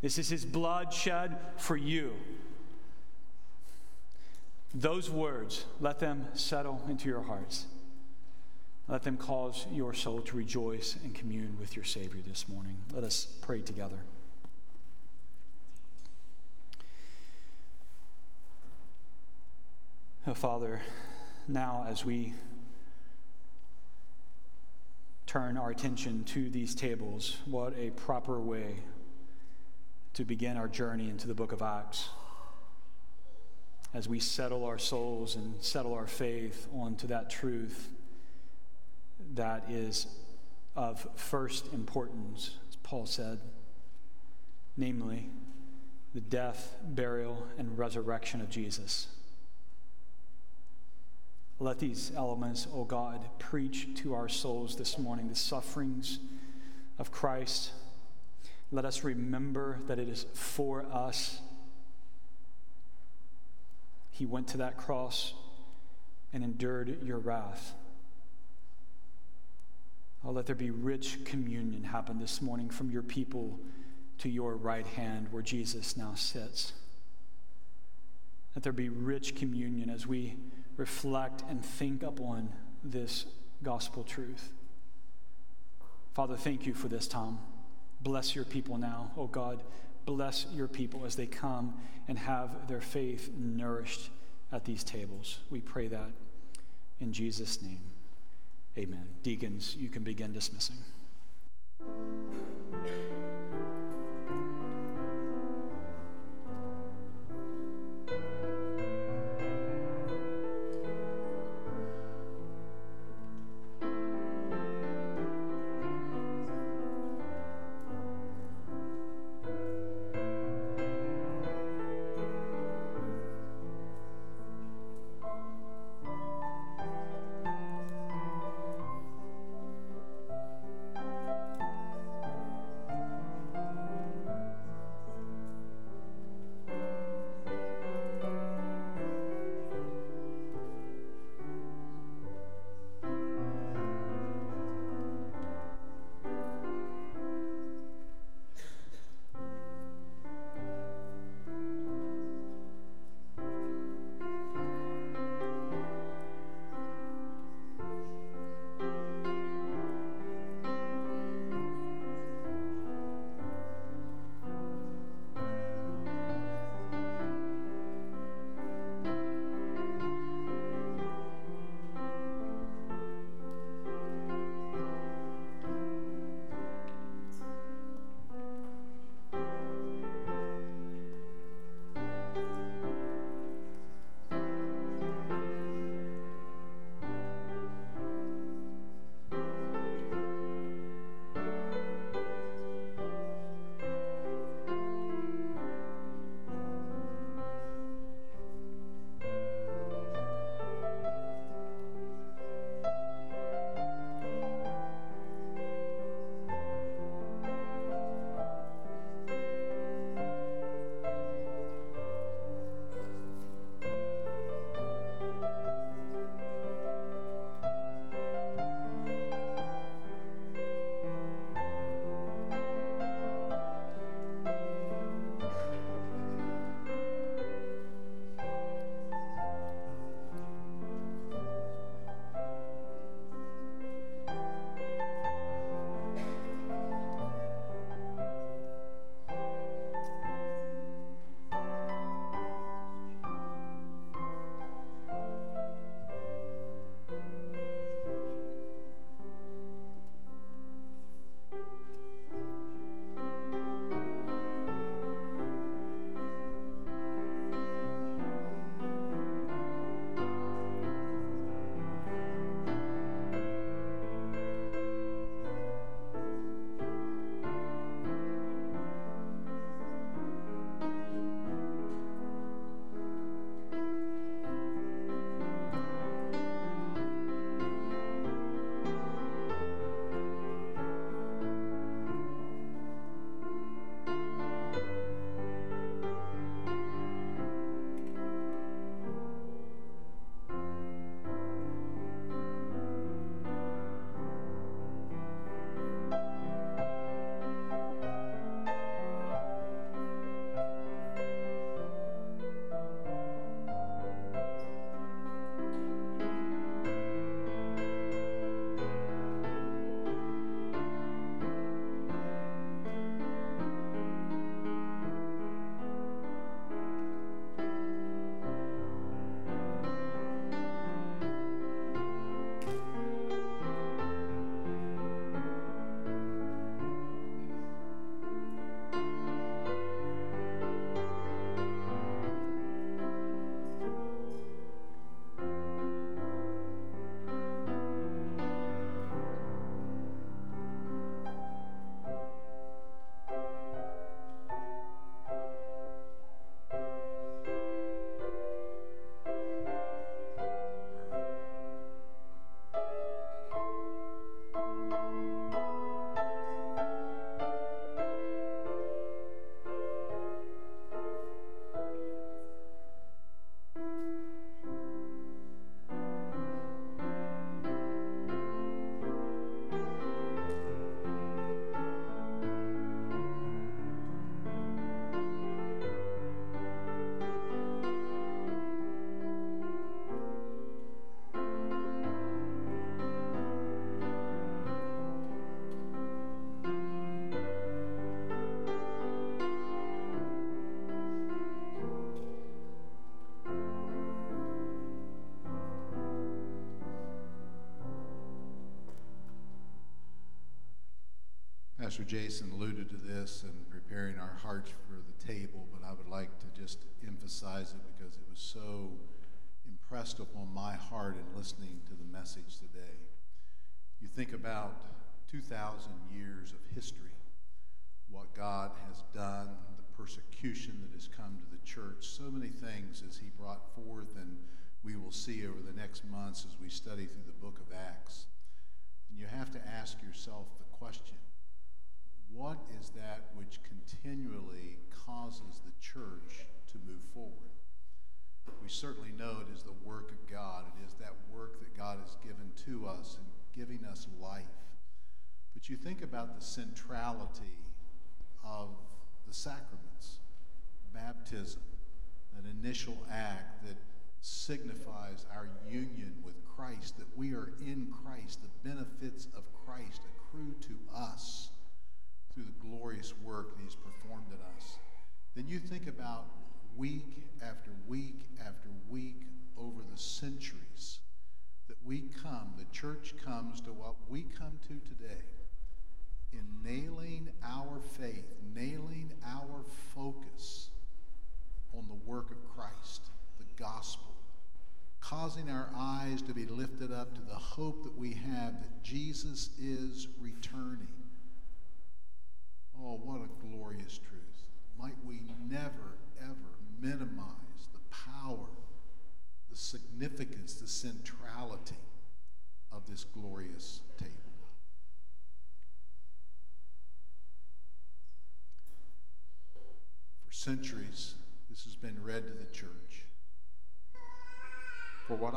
This is his blood shed for you. Those words, let them settle into your hearts. Let them cause your soul to rejoice and commune with your Savior this morning. Let us pray together. Oh, Father, now as we turn our attention to these tables, what a proper way to begin our journey into the book of Acts. As we settle our souls and settle our faith onto that truth that is of first importance, as Paul said, namely the death, burial, and resurrection of Jesus. Let these elements, O oh God, preach to our souls this morning the sufferings of Christ. Let us remember that it is for us. He went to that cross and endured your wrath. Oh, let there be rich communion happen this morning from your people to your right hand where Jesus now sits. Let there be rich communion as we reflect and think upon this gospel truth. Father, thank you for this time. Bless your people now, oh God. Bless your people as they come and have their faith nourished at these tables. We pray that in Jesus' name. Amen. Deacons, you can begin dismissing. Pastor Jason alluded to this in preparing our hearts for the table, but I would like to just emphasize it because it was so impressed upon my heart in listening to the message today. You think about 2,000 years of history, what God has done, the persecution that has come to the church, so many things as He brought forth, and we will see over the next months as we study through the book of Acts. And you have to ask yourself the question what is that which continually causes the church to move forward? We certainly know it is the work of God. It is that work that God has given to us and giving us life. But you think about the centrality of the sacraments, baptism, that initial act that signifies our union with Christ, that we are in Christ, the benefits of Christ accrue to us through the glorious work that He's performed in us. Then you think about week after week after week over the centuries that we come, the church comes to what we come to today in nailing our faith, nailing our focus on the work of Christ, the gospel, causing our eyes to be lifted up to the hope that we have that Jesus is returning. Oh, what a glorious truth. Might we never, ever minimize the power, the significance, the centrality of this glorious table. For centuries, this has been read to the church. For what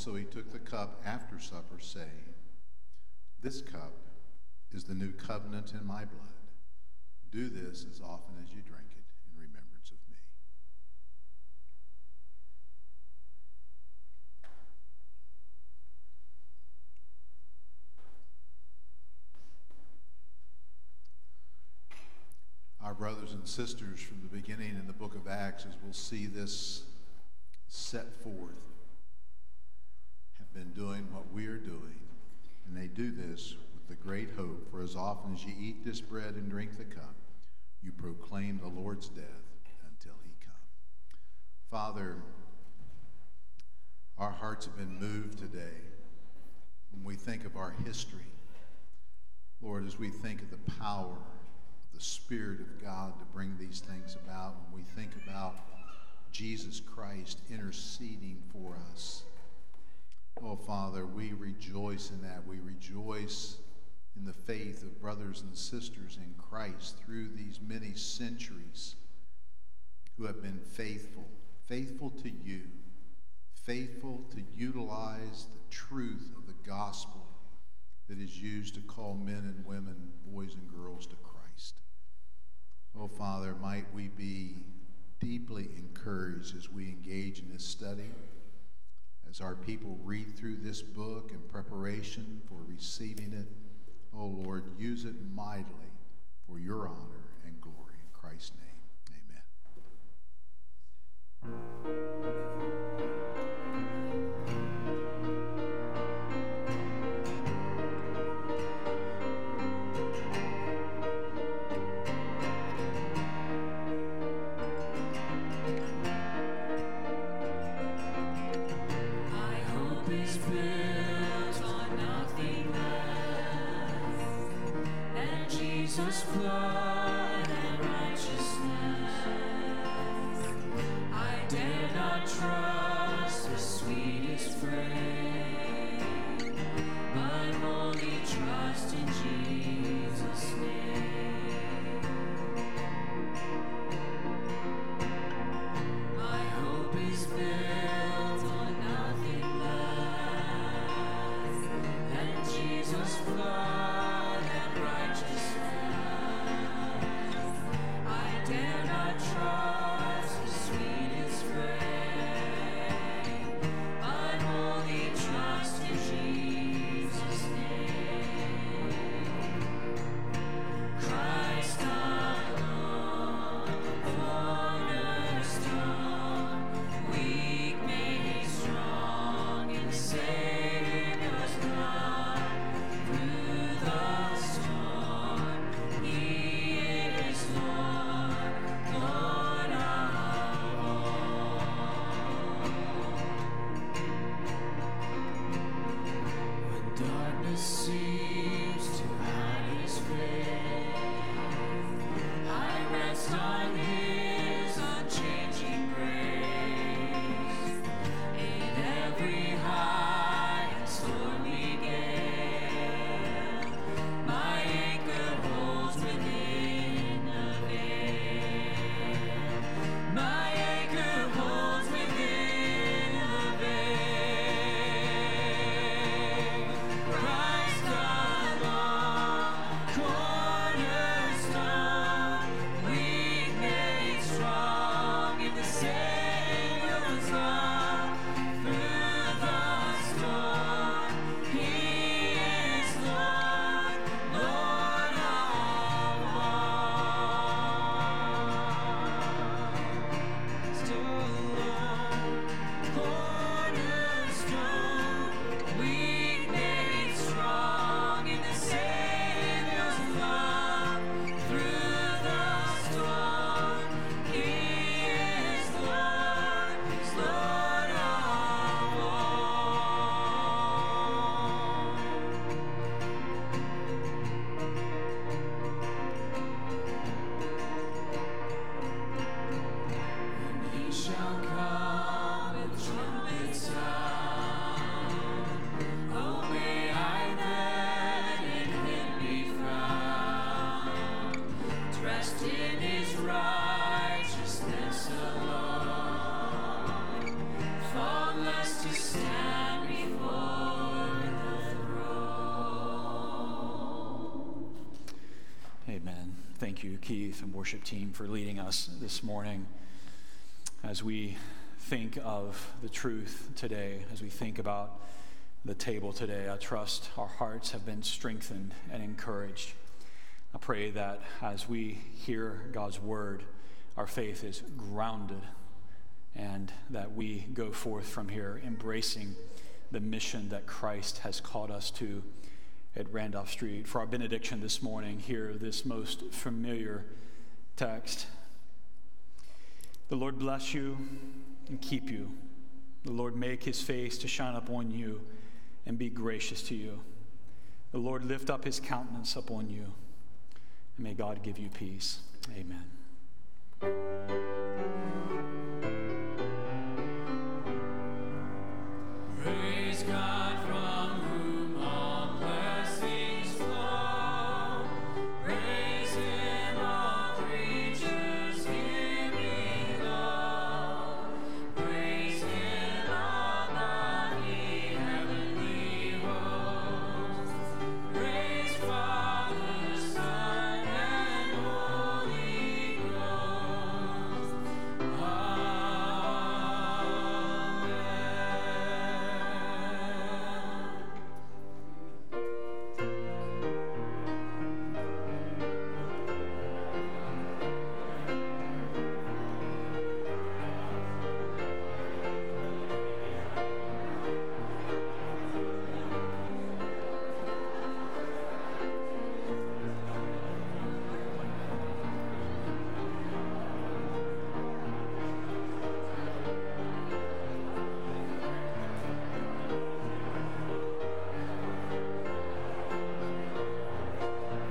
also he took the cup after supper, saying, This cup is the new covenant in my blood. Do this as often as you drink it in remembrance of me. Our brothers and sisters from the beginning in the book of Acts, as we'll see this set forth, been doing what we are doing. And they do this with the great hope, for as often as you eat this bread and drink the cup, you proclaim the Lord's death until he come. Father, our hearts have been moved today when we think of our history. Lord, as we think of the power of the Spirit of God to bring these things about, when we think about Jesus Christ interceding for us. Oh, Father, we rejoice in that. We rejoice in the faith of brothers and sisters in Christ through these many centuries who have been faithful, faithful to you, faithful to utilize the truth of the gospel that is used to call men and women, boys and girls to Christ. Oh, Father, might we be deeply encouraged as we engage in this study, as our people read through this book in preparation for receiving it. Oh, Lord, use it mightily for your honor and glory. In Christ's name, amen. Team, for leading us this morning as we think of the truth today, as we think about the table today. I trust our hearts have been strengthened and encouraged. I pray that as we hear God's word, our faith is grounded and that we go forth from here embracing the mission that Christ has called us to at Randolph Street. For our benediction this morning, hear this most familiar text. The Lord bless you and keep you. The Lord make his face to shine upon you and be gracious to you. The Lord lift up his countenance upon you. And may God give you peace. Amen. Praise God.